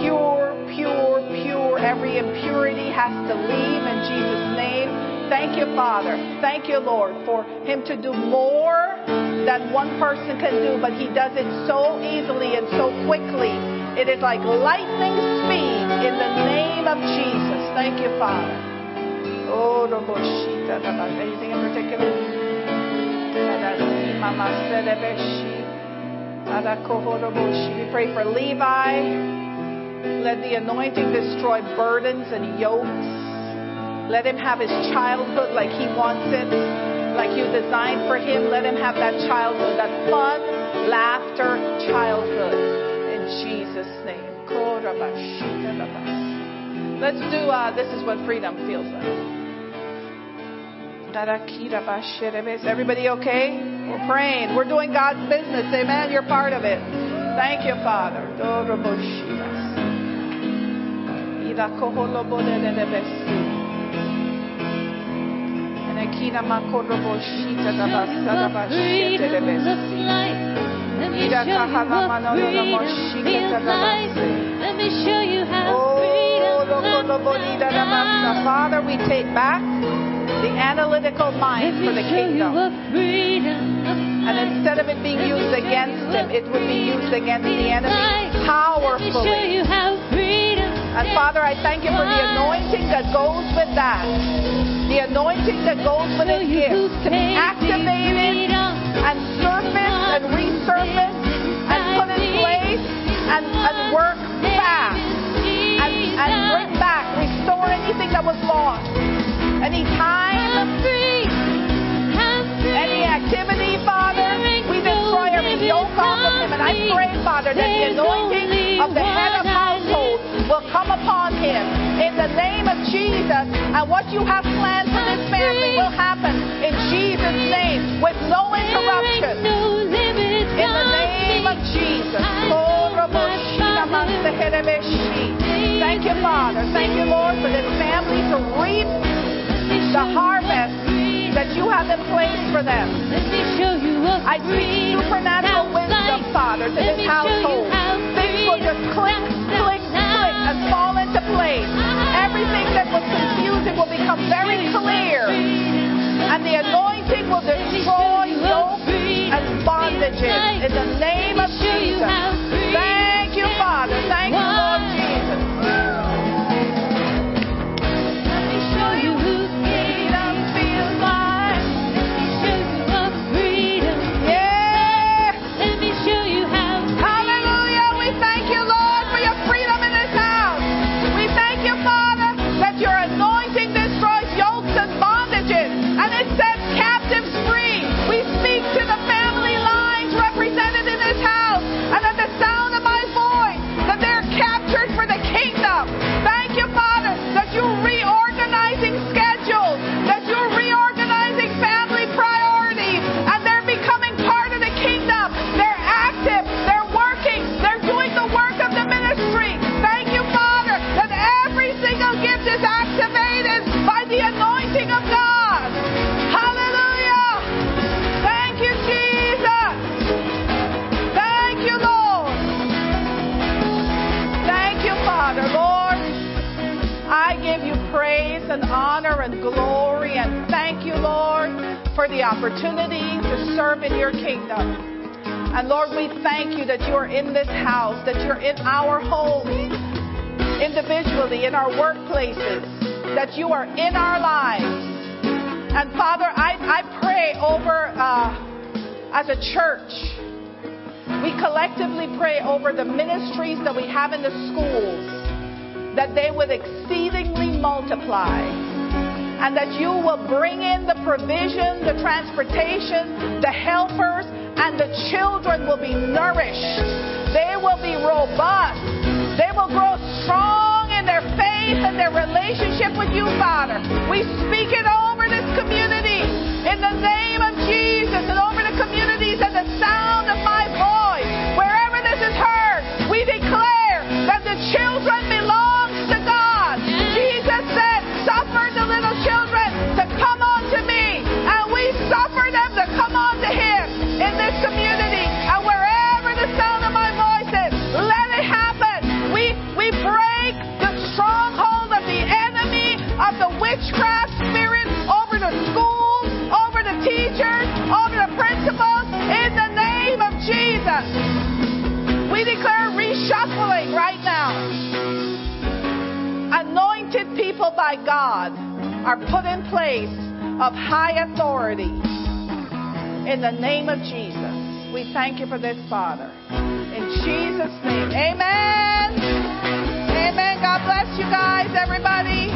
Pure, pure, pure. Every impurity has to leave in Jesus' name. Thank you, Father. Thank you, Lord, for him to do more than one person can do, but he does it so easily and so quickly. It is like lightning speed in the name of Jesus. Thank you, Father. Oh, anything in particular? We pray for Levi. Let the anointing destroy burdens and yokes. Let him have his childhood like he wants it, like you designed for him. Let him have that childhood, that fun, laughter childhood. In Jesus' name. Let's do, uh, this is what freedom feels like. Everybody okay? We're praying. We're doing God's business. Amen. You're part of it. Thank you, Father. Let me show you how freedom Father, we take back the analytical mind for the kingdom. And instead of it being used against him, it would be used against the enemy powerfully. And Father, I thank you for the anointing that goes with that. The anointing that goes with his gifts to be activated and surfaced and resurfaced and put in place and, and work fast and, and bring back, restore anything that was lost. Any time, any activity, Father, we destroy every yoke off of him. And I pray, Father, that the anointing of the head of household will come upon him in the name of Jesus. And what you have planned for this family will happen in Jesus' name with no interruption. In the name of Jesus. Vulnerable sheep amongst the head of his sheep. Thank you, Father. Thank you, Lord, for this family to reap the harvest that you have in place for them. Let me show you I speak supernatural wisdom. Father, to this me show you household. Things will just click, click, click, and fall into place. Everything that was confusing will become very clear. And the anointing will destroy yokes and bondages in the name of Jesus. Thank you, Father. Thank for the opportunity to serve in your kingdom. And Lord, we thank you that you're in this house, that you're in our homes, individually, in our workplaces, that you are in our lives. And Father, I, I pray over, uh, as a church, we collectively pray over the ministries that we have in the schools that they would exceedingly multiply and that you will bring in the provision, the transportation, the helpers, and the children will be nourished. They will be robust. They will grow strong in their faith and their relationship with you, Father. We speak it over this community in the name of Jesus and over the communities at the sound By God are put in place of high authority in the name of Jesus. We thank you for this, Father. In Jesus' name, amen. Amen. God bless you guys, everybody.